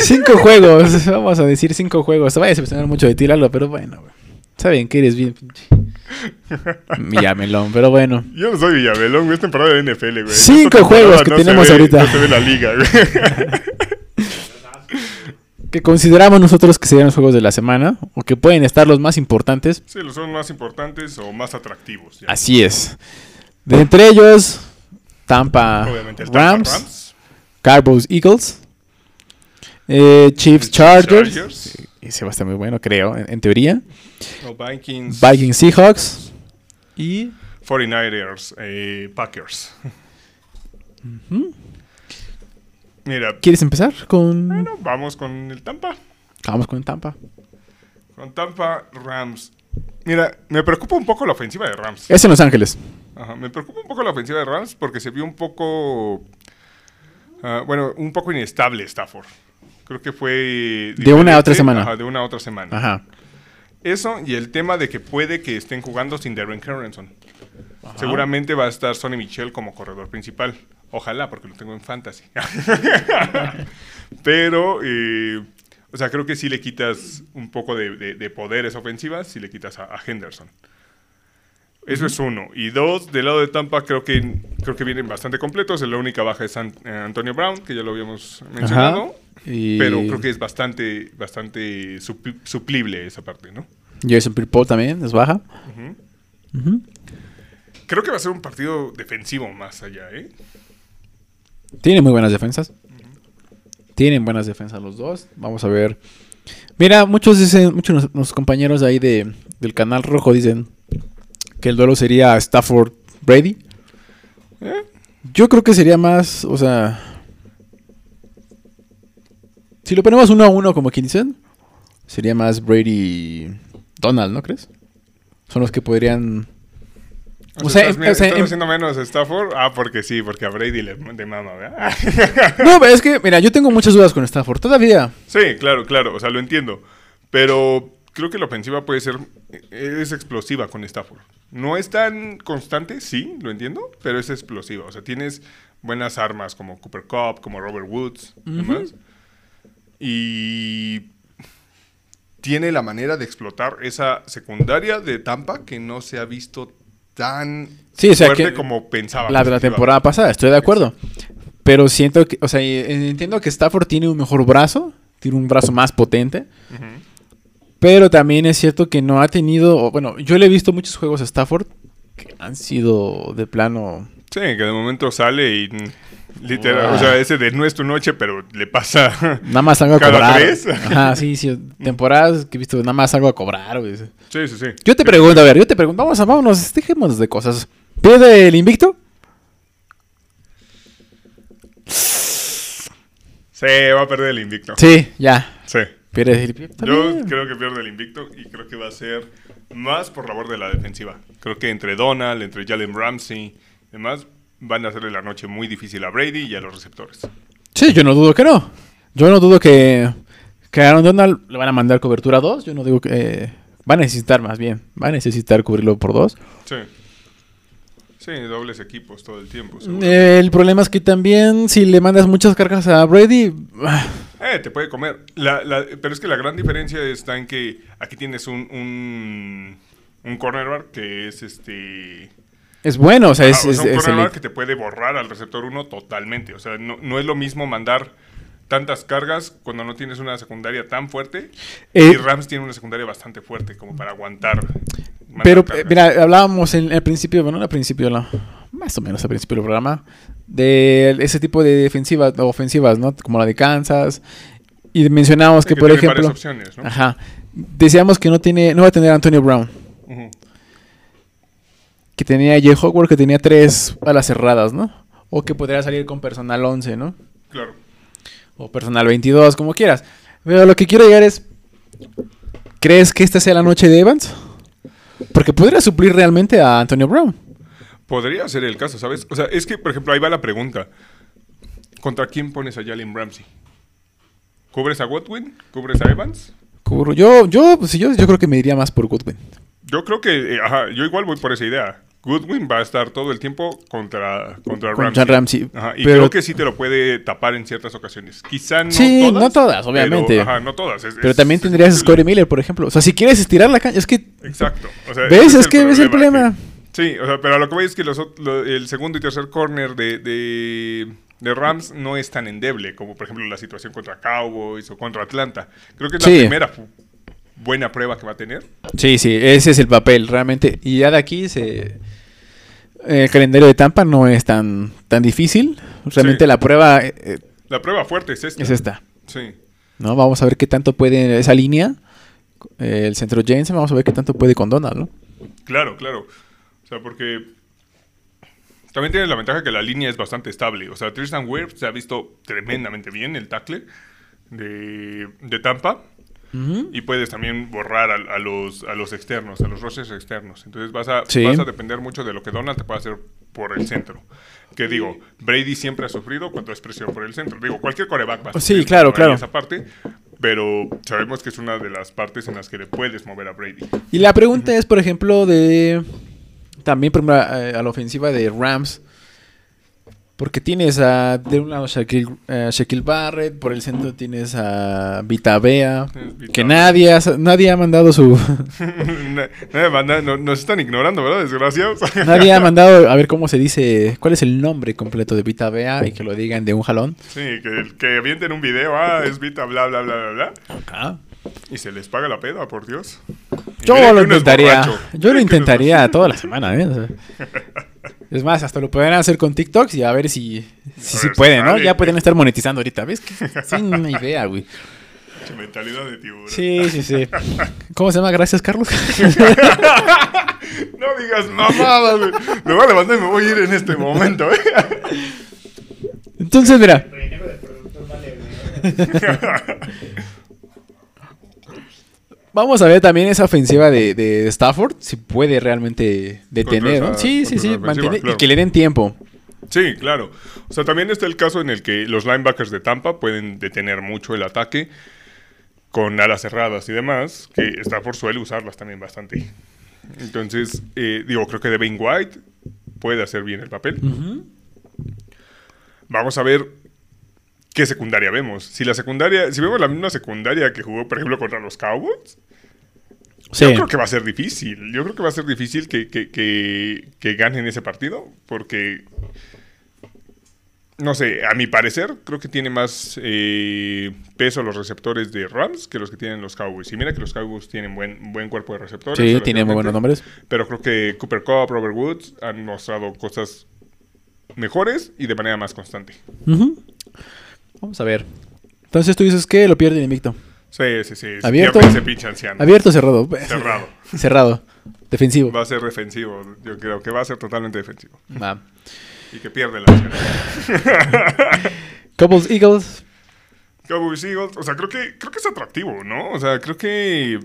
Cinco juegos. Vamos a decir cinco juegos. Se va a decepcionar mucho de ti, Lalo, pero bueno, güey. Saben que eres bien pinche. Villamelón, pero bueno. Yo no soy Villavellón, güey. Es temporada de NFL, güey. Cinco juegos que tenemos ve- ahorita. No se ve la liga, güey. Que consideramos nosotros que serían los juegos de la semana. O que pueden estar los más importantes. Sí, los son más importantes o más atractivos. ya. Así es. De entre ellos, Tampa Obviamente el Tampa Rams, Rams. Cowboys Eagles, eh, Chiefs Chargers. Chargers. Ese va a estar muy bueno, creo, en, en teoría. Los Vikings. Vikings Seahawks. Y 49ers. eh, Packers. Mira, ¿Quieres empezar con...? bueno, vamos con el Tampa. Vamos con Tampa. Con Tampa Rams. Mira, me preocupa un poco la ofensiva de Rams. Es en Los Ángeles. Ajá, me preocupa un poco la ofensiva de Rams porque se vio un poco. ah, bueno, un poco inestable Stafford. Creo que fue. De una a otra semana. ajá, de una a otra semana. Ajá. Eso y el tema de que puede que estén jugando sin Darren Carrenson. Seguramente va a estar Sonny Michel como corredor principal. Ojalá, porque lo tengo en fantasy. Pero, eh, o sea, creo que sí le quitas un poco de, de- de poderes ofensivas si le quitas a, a Henderson. Eso es uno. Y dos, del lado de Tampa creo que creo que vienen bastante completos. La única baja es An- eh, Antonio Brown, que ya lo habíamos mencionado. Y Pero creo que es bastante, bastante supli- suplible esa parte, ¿no? Jason Pierre-Paul también es baja. Creo que va a ser un partido defensivo más allá, ¿eh? Tienen muy buenas defensas. Tienen buenas defensas los dos. Vamos a ver. Mira, muchos dicen, muchos de nuestros compañeros ahí de, del canal rojo dicen que el duelo sería Stafford Brady. ¿Eh? Yo creo que sería más, o sea, si lo ponemos uno a uno como quien dicen, sería más Brady Donald, ¿no crees? Son los que podrían O, O sea, estás, o sea, estás haciendo menos Stafford. Ah, porque sí, porque a Brady le de mama, ¿verdad? No, pero es que, mira, yo tengo muchas dudas con Stafford todavía. sí, claro, claro. O sea, lo entiendo. Pero creo que la ofensiva puede ser. Es explosiva con Stafford. No es tan constante, sí, lo entiendo, pero es explosiva. O sea, tienes buenas armas como Cooper Cup, como Robert Woods, demás. Y tiene la manera de explotar esa secundaria de Tampa que no se ha visto tan Sí, o sea, fuerte que como pensaba. La de la temporada pasada, estoy de acuerdo. Pero siento que, o sea, entiendo que Stafford tiene un mejor brazo, tiene un brazo más potente. Pero también es cierto que no ha tenido, bueno, yo le he visto muchos juegos a Stafford que han sido de plano. Sí, que de momento sale y literal, o sea, ese de no es tu noche, pero le pasa. Nada más salgo a ¿Cada cobrar. tres? Ajá, sí, sí. Temporadas que he visto, nada más salgo a cobrar, güey. Sí, sí, sí. Yo te pregunto, a ver, yo te pregunto, vamos a, vámonos, dejémonos de cosas. ¿Pierde el invicto? Sí, va a perder el invicto. Sí, ya. Sí. Pierde el invicto. Yo creo que pierde el invicto y creo que va a ser más por labor de la defensiva. Creo que entre Donald, entre Jalen Ramsey demás, van a hacerle la noche muy difícil a Brady y a los receptores. Sí, yo no dudo que no. Yo no dudo que, que Aaron Donald le van a mandar cobertura 2. Yo no digo que... eh, va a necesitar más bien. Va a necesitar cubrirlo por 2. Sí. Sí, dobles equipos todo el tiempo. el problema es que también si le mandas muchas cargas a Brady... Eh, te puede comer. La- la- pero es que la gran diferencia está en que aquí tienes un, un, un cornerback que es este... Es bueno, o sea, es, o es- sea, un es cornerback elite. que te puede borrar al receptor 1 totalmente. O sea, no, no es lo mismo mandar tantas cargas cuando no tienes una secundaria tan fuerte. Eh, y Rams tiene una secundaria bastante fuerte como para aguantar. Pero, eh, mira, hablábamos en el principio, bueno, al principio, la- más o menos al principio del programa, de ese tipo de defensivas, ofensivas, ¿no? Como la de Kansas. Y mencionábamos Sí, que, que por ejemplo... opciones, ¿no? Ajá. Decíamos que no tiene, no va a tener a Antonio Brown. Que tenía a Jay Howard, que tenía tres alas cerradas, ¿no? O que podría salir con personal 11, ¿no? Claro. O personal 22, como quieras. Pero lo que quiero llegar es... ¿Crees que esta sea la noche de Evans? Porque podría suplir realmente a Antonio Brown. Podría ser el caso, ¿sabes? O sea, es que, por ejemplo, ahí va la pregunta. ¿Contra quién pones a Jalen Ramsey? ¿Cubres a Godwin? ¿Cubres a Evans? Cubro- Yo, yo, pues, yo, yo creo que me iría más por Goodwin. Yo creo que, eh, ajá, yo igual voy por esa idea. Goodwin va a estar todo el tiempo contra, contra Contra Ramsey. Ramsey, Ajá, y pero- creo que sí te lo puede tapar en ciertas ocasiones. Quizá no Sí, todas. no todas, pero, obviamente. ajá, no todas. es- Pero es- también tendrías a Miller, por ejemplo. O sea, si quieres estirar la cancha, es que Exacto. O sea, ¿Ves? Es que ves el problema. que- sí, o sea, pero lo que voy es que los ot- lo- el segundo y tercer corner de, de, de Rams no es tan endeble como, por ejemplo, la situación contra Cowboys o contra Atlanta. Creo que es Sí. la primera buena prueba que va a tener. Sí, sí, ese es el papel, realmente. Y ya de aquí se... El calendario de Tampa no es tan, tan difícil. Realmente Sí. la prueba eh, eh, La prueba fuerte es esta. es esta. Sí. ¿no? Vamos a ver qué tanto puede esa línea. eh, el centro Jensen, vamos a ver qué tanto puede con Donald, ¿no? Claro, claro. O sea, porque también tiene la ventaja que la línea es bastante estable. O sea, Tristan Wirfs se ha visto tremendamente bien el tackle de, de Tampa. Y puedes también borrar a, a los, a los externos, a los rushes externos. Entonces vas a, Sí. vas a depender mucho de lo que Donald te pueda hacer por el centro. Que digo, Brady siempre ha sufrido cuando es presión por el centro. Digo, cualquier coreback va a Sí, sufrir claro, claro. esa parte. Pero sabemos que es una de las partes en las que le puedes mover a Brady. Y la pregunta es, por ejemplo, de... También por ejemplo, a, a la ofensiva de Rams. Porque tienes a... De un lado Shaquille, eh, Shaquille Barrett, por el centro tienes a Vita Bea. Tienes Vita Que nadie ha, nadie ha mandado su... Nos están ignorando, ¿verdad? Desgraciados. Nadie ha mandado a ver cómo se dice, cuál es el nombre completo de Vita Bea y que lo digan de un jalón. sí, que, que avienten un video, ah, es Vita, bla, bla, bla, bla, bla. Y se les paga la peda, por Dios. Yo miren lo intentaría, yo lo intentaría toda la semana, ¿eh? O sea, es más, hasta lo pueden hacer con TikToks y a ver si, si, ver pueden, ¿no? sale. Ya pueden estar monetizando ahorita, ¿ves? Sin una idea, güey. Mentalidad de tiburón. Sí, sí, sí. ¿Cómo se llama? Gracias, Carlos. No digas mamadas, güey. Me voy a levantar y me voy a ir en este momento, ¿eh? Entonces, mira, Renego del productor vale, güey. Vamos a ver también esa ofensiva de, de Stafford, si puede realmente detener, Sí, sí, sí, mantener y que le den tiempo. Sí, claro. O sea, también está el caso en el que los linebackers de Tampa pueden detener mucho el ataque con alas cerradas y demás, que Stafford suele usarlas también bastante. Entonces, eh, digo, creo que Devin White puede hacer bien el papel. Vamos a ver qué secundaria vemos. Si la secundaria, si vemos la misma secundaria que jugó, por ejemplo, contra los Cowboys, Sí. yo creo que va a ser difícil. Yo creo que va a ser difícil que, que, que, que ganen ese partido. Porque, no sé, a mi parecer, creo que tiene más eh, peso los receptores de Rams que los que tienen los Cowboys. Y mira que los Cowboys tienen buen, buen cuerpo de receptores. Sí, tiene muy buenos nombres. Pero creo que Cooper Cup, Robert Woods han mostrado cosas mejores y de manera más constante. Ujú. Vamos a ver. Entonces tú dices que lo pierde el invicto. Sí, sí, sí. ¿Abierto? Ese pinche anciano. Abierto o cerrado. Cerrado. Cerrado. Defensivo. Va a ser defensivo. Yo creo que va a ser totalmente defensivo. Va. Y que pierde la anciano. Cowboys Eagles. Cowboys Eagles, o sea, creo que, creo que es atractivo, ¿no? O sea, creo que...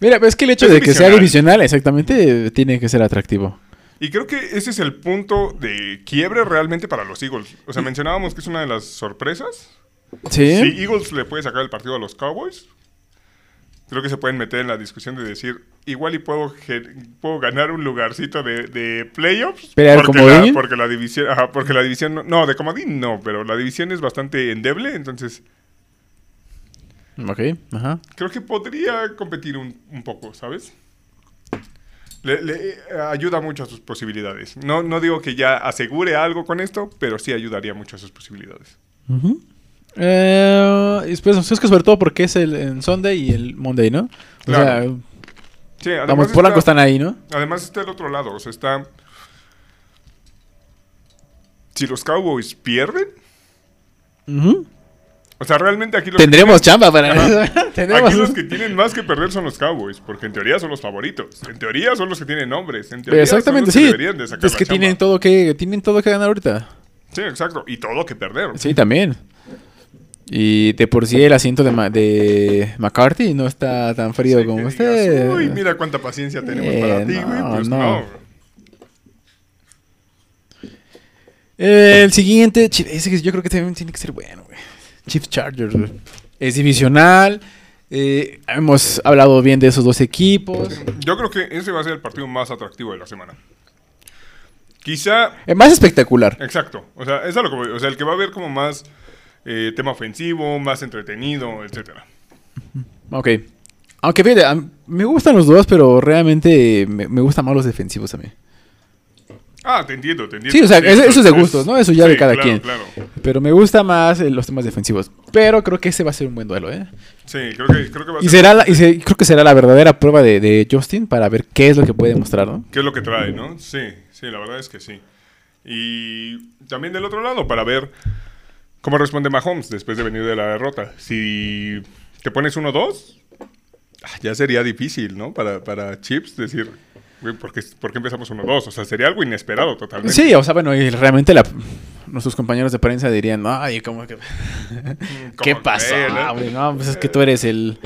Mira, es que el hecho Es de que sea divisional, exactamente, tiene que ser atractivo. Y creo que ese es el punto de quiebre realmente para los Eagles. O sea, mencionábamos que es una de las sorpresas. Sí. Si Eagles le puede sacar el partido a los Cowboys, creo que se pueden meter en la discusión de decir, igual y puedo, puedo ganar un lugarcito de, de playoffs. ¿Pelear el porque comodín? la, porque la división, ajá, porque la división, no, no, de comodín no, pero la división es bastante endeble, entonces Ok, ajá. creo que podría competir un, un poco, ¿sabes? Le, le, ayuda mucho a sus posibilidades. No, no digo que ya asegure algo con esto, pero sí ayudaría mucho a sus posibilidades. Ujú. Eh, después, es que sobre todo porque es el Sunday y el Monday, ¿no? O Claro. Sí, sea, además vamos, por algo está- están ahí, ¿no? Además está el otro lado, o sea, está... Si los Cowboys pierden, Ujú. O sea, realmente aquí los, Tendremos chamba para Ajá. eso. Tendremos. aquí los que tienen más que perder son los Cowboys, porque en teoría son los favoritos. En teoría son los que tienen nombres. En teoría Exactamente, son los sí. que deberían de sacar Es que chamba. tienen todo que tienen todo que ganar ahorita. Sí, exacto. Y todo que perder. Sí, también. Y de por sí el asiento de, Ma- de McCarthy no está tan frío Sí, que como usted. Uy, mira cuánta paciencia tenemos Eh, para ti, güey. no, Pues no. no. El siguiente, ese que yo creo que también tiene que ser bueno, güey. Chiefs Chargers, güey. Es divisional. eh, hemos hablado bien de esos dos equipos. Yo creo que ese va a ser el partido más atractivo de la semana. Quizá Eh, más espectacular. Exacto. O sea, es a lo que voy. O sea, el que va a ver como más eh, tema ofensivo, más entretenido, etcétera. Ok. Aunque fíjate, me gustan los dos, pero realmente me, me gustan más los defensivos a mí. Ah, te entiendo, te entiendo. Sí, o sea, eso- eso es de gustos, ¿no? Eso ya de cada claro, quien. Claro. Pero me gusta más eh, los temas defensivos. Pero creo que ese va a ser un buen duelo, ¿eh? Sí, creo que, creo que va a Y, ser. será la- y se- creo que será la verdadera prueba de, de Justin para ver qué es lo que puede mostrar, ¿no? ¿Qué es lo que trae, no? Sí, sí, la verdad es que sí. Y también del otro lado, para ver cómo responde Mahomes después de venir de la derrota. Si te pones 1-2, ah, ya sería difícil, ¿no? Para, para Chips decir, ¿por qué, por qué empezamos 1-2? O sea, sería algo inesperado totalmente. Sí, o sea, bueno, y realmente la- nuestros compañeros de prensa dirían, ay, ¿cómo que... ¿Qué ¿Cómo pasó? crees, no? Pues es que tú eres el...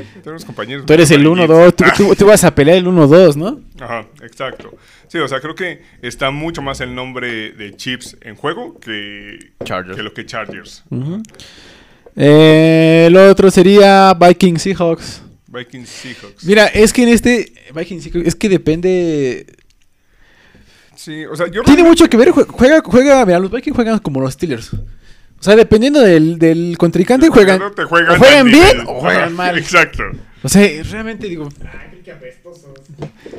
Compañeros Tú eres el muy 1-2, tú, Ah, tú- tú vas a pelear el 1-2, ¿no? Ajá, exacto. Sí, o sea, creo que está mucho más el nombre de Chips en juego que, Chargers. que lo que Chargers. Ujú. Eh, el otro sería Vikings Seahawks. Vikings Seahawks. Mira, es que en este Vikings Seahawks, es que depende... Sí, o sea, yo Tiene mucho que ver, jue- juega, juega, mira, los Vikings juegan como los Steelers. O sea, dependiendo del, del contrincante, juegan, te juegan, o juegan bien nivel. o juegan mal. Exacto. O sea, realmente digo, qué apestosos.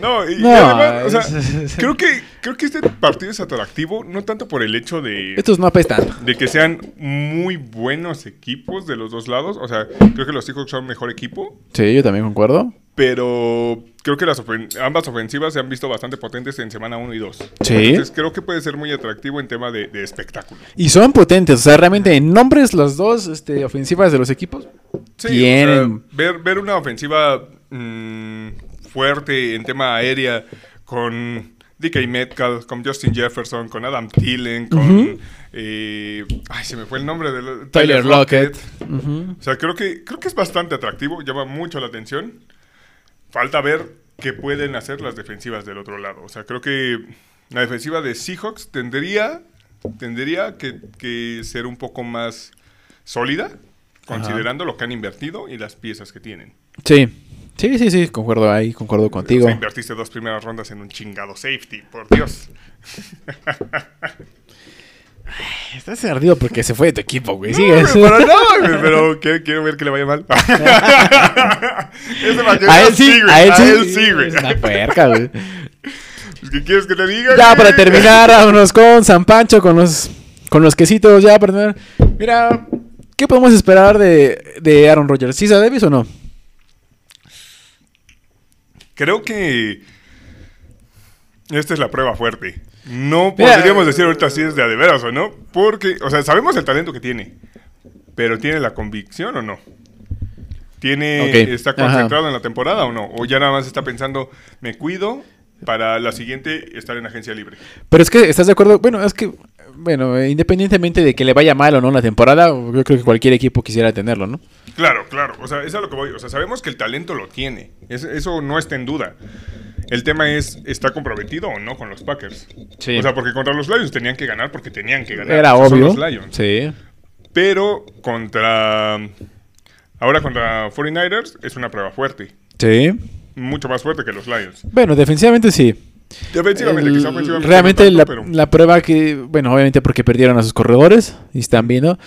No, y, además, o sea, creo que, creo que este partido es atractivo, no tanto por el hecho de, estos no apestan. de que sean muy buenos equipos de los dos lados. O sea, creo que los Seahawks son mejor equipo, Sí, yo también concuerdo. pero creo que las ofen- ambas ofensivas se han visto bastante potentes en semana 1 y 2. Sí. Entonces creo que puede ser muy atractivo en tema de, de espectáculo. Y son potentes, o sea, realmente en nombres las dos este, ofensivas de los equipos Sí, tienen... o sea, ver, ver una ofensiva mm, fuerte en tema aérea con DK Metcalf, con Justin Jefferson, con Adam Thielen, con... Eh, ay, se me fue el nombre de Tyler Lockett. O sea, creo que, creo que es bastante atractivo, llama mucho la atención. Falta ver qué pueden hacer las defensivas del otro lado. O sea, creo que la defensiva de Seahawks tendría, tendría que, que ser un poco más sólida, considerando lo que han invertido y las piezas que tienen. Sí, sí, sí, sí, concuerdo ahí, concuerdo contigo. O sea, invertiste dos primeras rondas en un chingado safety, por Dios. Estás ardido porque se fue de tu equipo, güey. No, pero no, pero quiero, quiero ver que le vaya mal. A él sí, güey, a él sí. A él sí, güey. Es una puerca, güey. ¿Qué quieres que te diga? Ya güey? para terminar, vámonos con San Pancho, con los, con los quesitos, ya para terminar. Mira, ¿qué podemos esperar de, de Aaron Rodgers? ¿Sí Davis o no? Creo que esta es la prueba fuerte. No podríamos decir ahorita si es de a de veras o no, porque, o sea, sabemos el talento que tiene, pero ¿tiene la convicción o no? ¿Tiene, ¿Está ajá. concentrado en la temporada o no? ¿O ya nada más está pensando, me cuido para la siguiente estar en agencia libre? Pero es que, ¿estás de acuerdo? Bueno, es que, bueno, independientemente de que le vaya mal o no la temporada, yo creo que cualquier equipo quisiera tenerlo, ¿no? Claro, claro. O sea, es a lo que voy. O sea, sabemos que el talento lo tiene. Es- eso no está en duda. El tema es, ¿está comprometido o no con los Packers? Sí. O sea, porque contra los Lions tenían que ganar porque tenían que ganar. Era O sea, son obvio. los Lions. Sí. Pero contra... Ahora contra 49ers es una prueba fuerte. Sí. Mucho más fuerte que los Lions. Bueno, defensivamente sí. Defensivamente, quizá ofensivamente realmente no la, tanto, pero- la prueba que, bueno, obviamente porque perdieron a sus corredores y están viendo,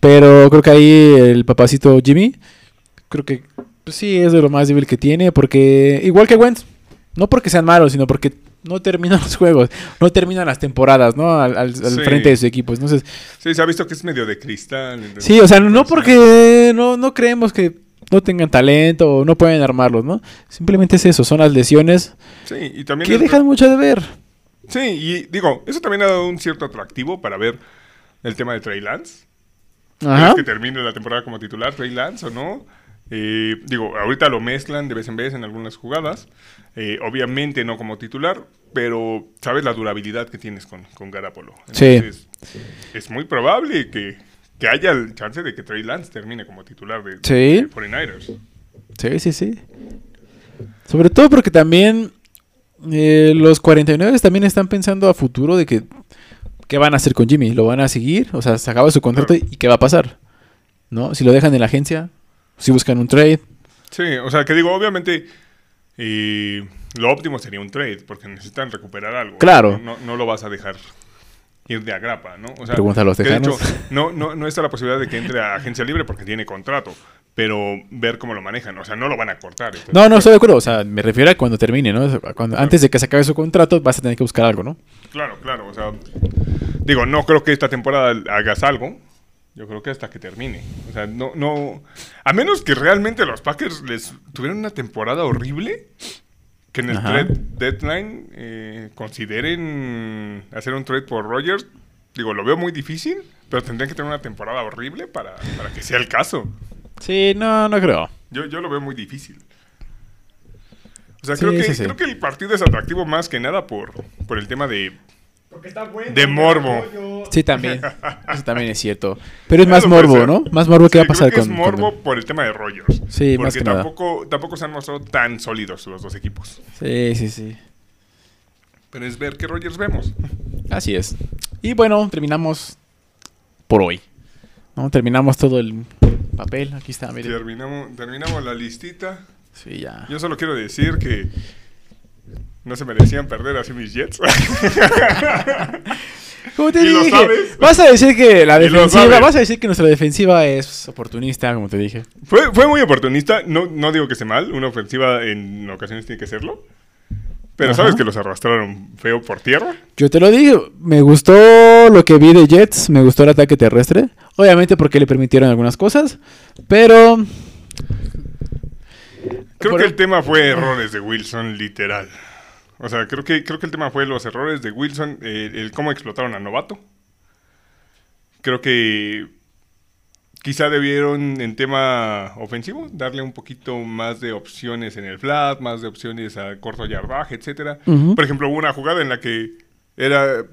pero creo que ahí el papacito Jimmy, creo que pues, sí es de lo más débil que tiene, porque igual que Wentz, no porque sean malos, sino porque no terminan los juegos, no terminan las temporadas, ¿no? Al, al- al Sí. frente de sus equipos. Entonces, Sí, se ha visto que es medio de cristal. sí, o sea, no porque no, no creemos que no tengan talento o no pueden armarlos, ¿no? Simplemente es eso, son las lesiones Sí, y también... que dejan mucho de ver. Sí, y digo, eso también ha dado un cierto atractivo para ver el tema de Trey Lance. Ajá. ¿Crees que termine la temporada como titular Trey Lance o no? Eh, digo, ahorita lo mezclan de vez en vez en algunas jugadas. Eh, obviamente no como titular, pero sabes la durabilidad que tienes con, con Garapolo. Sí. es muy probable que, que haya el chance de que Trey Lance termine como titular de, Sí. de 49ers. Sí, sí, sí. Sobre todo porque también eh, los 49 también están pensando a futuro de que qué van a hacer con Jimmy. ¿Lo van a seguir? O sea, se acaba su contrato y qué va a pasar. ¿No? Si lo dejan en la agencia, si buscan un trade. Sí, o sea, que digo, obviamente eh, lo óptimo sería un trade, porque necesitan recuperar algo. Claro. No, no lo vas a dejar ir de agrapa, ¿no? O sea, Pregunta a los de hecho, no, no, no está la posibilidad de que entre a agencia libre porque tiene contrato, pero ver cómo lo manejan, o sea, no lo van a cortar. entonces, No, no, estoy de acuerdo. O sea, me refiero a cuando termine, ¿no? Cuando- Antes de que se acabe su contrato, vas a tener que buscar algo, ¿no? Claro, claro, o sea, digo, no creo que esta temporada hagas algo. Yo creo que hasta que termine. O sea, no, no. A menos que realmente los Packers les tuvieran una temporada horrible, que en el Ajá. trade deadline eh, consideren hacer un trade por Rogers. Digo, lo veo muy difícil, pero tendrían que tener una temporada horrible para, para que sea el caso. Sí, no, no creo. Yo, yo lo veo muy difícil. O sea, Sí, creo, que, sí, sí. creo que el partido es atractivo más que nada por, por el tema de, Porque está bueno. De morbo. Sí, también. Eso también es cierto. Pero es más morbo. ¿no? Más morbo que Sí, va a pasar creo que con. es morbo con- por el tema de Rogers. Sí, porque más que nada. tampoco, tampoco se han mostrado tan sólidos los dos equipos. Sí, sí, sí. Pero es ver qué Rogers vemos. Así es. Y bueno, terminamos por hoy. ¿No? Terminamos todo el papel. Aquí está, miren. Terminamos, terminamos la listita. Sí, ya. Yo solo quiero decir que no se merecían perder así mis Jets. Como te dije, sabes. vas a decir que la defensiva, vas a decir que nuestra defensiva es oportunista, como te dije. fue, fue muy oportunista. No, no digo que esté mal. Una ofensiva en ocasiones tiene que serlo. Pero Ajá. sabes que los arrastraron feo por tierra. Yo te lo dije, me gustó lo que vi de Jets, me gustó el ataque terrestre. Obviamente porque le permitieron algunas cosas, pero Creo Por- que el tema fue errores de Wilson, literal. O sea, creo que, creo que el tema fue los errores de Wilson, eh, el cómo explotaron a Novato. Creo que quizá debieron en tema ofensivo darle un poquito más de opciones en el flat, más de opciones a corto yardaje, etcétera. Por ejemplo, hubo una jugada en la que era,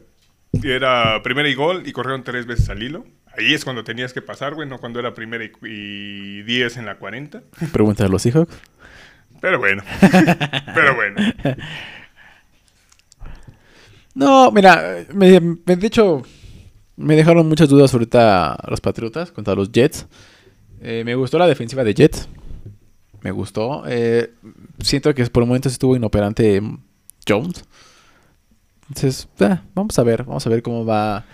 era primera y gol y corrieron tres veces al hilo. Ahí es cuando tenías que pasar, güey, no cuando era primera y, y diez en la 40. pregunta de los Seahawks. Pero bueno. Pero bueno. No, mira, me, me- de hecho, me dejaron muchas dudas ahorita los Patriotas contra los Jets. Eh, me gustó la defensiva de Jets. Me gustó. Eh, siento que por momentos estuvo inoperante Jones. Entonces, ah, vamos a ver, vamos a ver cómo va.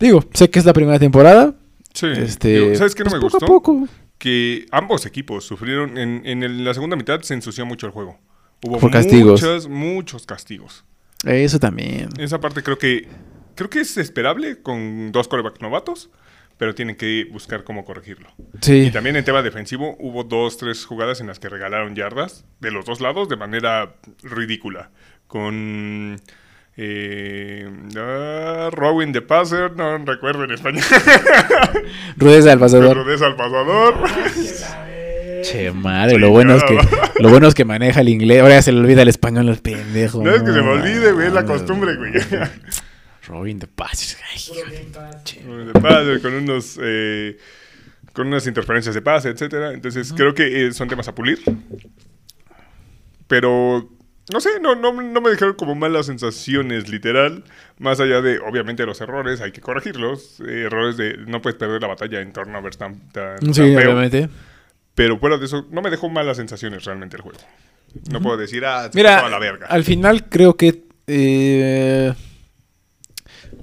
Digo, sé que es la primera temporada. Sí. Este, Digo, ¿Sabes qué no pues me poco a gustó? poco. Que ambos equipos sufrieron. En, en el- la segunda mitad se ensució mucho el juego. Hubo Por castigos. muchos, muchos castigos. Eso también. Esa parte creo que creo que es esperable con dos corebacks novatos, pero tienen que buscar cómo corregirlo. Sí. Y también en tema defensivo hubo dos, tres jugadas en las que regalaron yardas de los dos lados de manera ridícula. Con eh, ah, Rowing the Passer, no recuerdo en español. Rudeza del pasador. Rudeza al pasador. Che, madre, Sí, lo bueno es que lo bueno es que maneja el inglés. Ahora ya se le olvida el español al pendejo. No es que se me olvide, güey, es la costumbre, güey. Robin de Paz. Pass. de pase, con unos eh, con unas interferencias de pase, etcétera. Entonces creo que eh, son temas a pulir. Pero no sé, no, no, no me dejaron como malas sensaciones, literal. Más allá de, obviamente, los errores, hay que corregirlos. Eh, errores de no puedes perder la batalla en turnovers tan, tan, tan Sí, feo. obviamente. Pero fuera de eso, no me dejó malas sensaciones realmente el juego. No puedo decir, ah, Mira, toda la verga. al final creo que eh,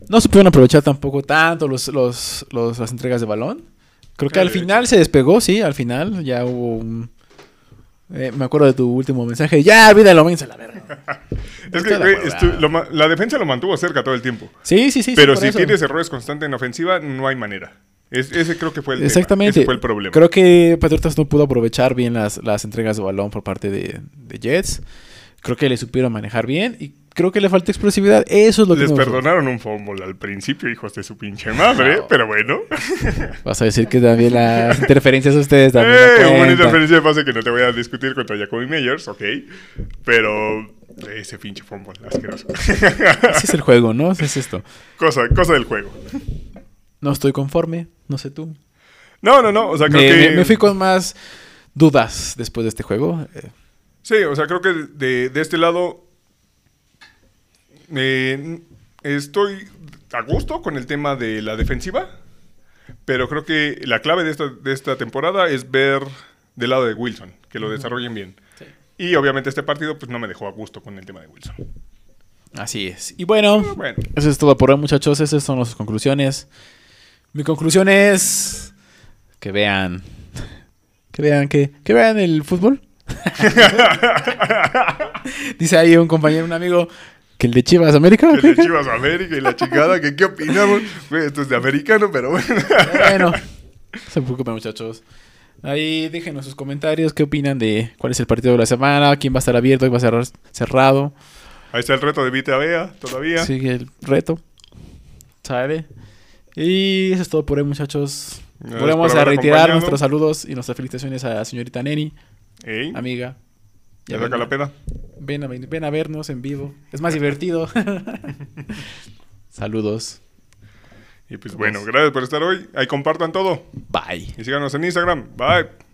no supieron aprovechar tampoco tanto los, los, los- las entregas de balón. Creo que Eh, al final se despegó, sí, al final ya hubo un... eh, me acuerdo de tu último mensaje. Ya, olvídalo, a la verga. Es que güey, ma- la defensa lo mantuvo cerca todo el tiempo. Sí, sí, sí. Pero si eso. tienes errores constantes en ofensiva, no hay manera. Es- ese creo que fue el tema. Exactamente. Ese fue el problema. Creo que Patriotas no pudo aprovechar bien las, las entregas de balón por parte de, de Jets. Creo que le supieron manejar bien. Y creo que le falta explosividad. Eso es lo que Les no- perdonaron un fumble al principio, hijos de su pinche madre, No. pero bueno. Vas a decir que también las interferencias de ustedes también. no Eh, una cuentan. interferencia de que no te voy a discutir contra Jacoby Meyers, ok. Pero ese pinche fumble asqueroso. Así es el juego, ¿no? Es esto. cosa, cosa del juego. No estoy conforme, no sé tú. No, no, no. O sea, creo Me, que. me- me fui con más dudas después de este juego. Eh, Sí, o sea, creo que de, de este lado. eh, estoy a gusto con el tema de la defensiva. Pero creo que la clave de esta, de esta temporada es ver del lado de Wilson, que lo desarrollen bien. Y obviamente este partido pues no me dejó a gusto con el tema de Wilson. Así es. Y bueno, Bueno, eso es todo por hoy, muchachos. Esas son las conclusiones. Mi conclusión es que vean. Que vean que, que vean el fútbol. Dice ahí un compañero, un amigo, que el de Chivas América. el de Chivas América y la chingada, que qué opinamos. Esto es de americano, pero bueno. Bueno, no se preocupen, muchachos. Ahí déjenos sus comentarios. ¿Qué opinan de cuál es el partido de la semana? ¿Quién va a estar abierto? ¿Quién va a estar cerrado? Ahí está el reto de Vita Bea todavía. Sigue el reto. ¿Sale? Y eso es todo por hoy, muchachos. Gracias Volvemos a retirar acompañado. nuestros saludos y nuestras felicitaciones a la señorita Neni, Ey, amiga. ¿ya saca la peda? ven a, ven a vernos en vivo. Es más divertido. Saludos. Y pues bueno, gracias por estar hoy. Ahí compartan todo. Bye. Y síganos en Instagram. Bye.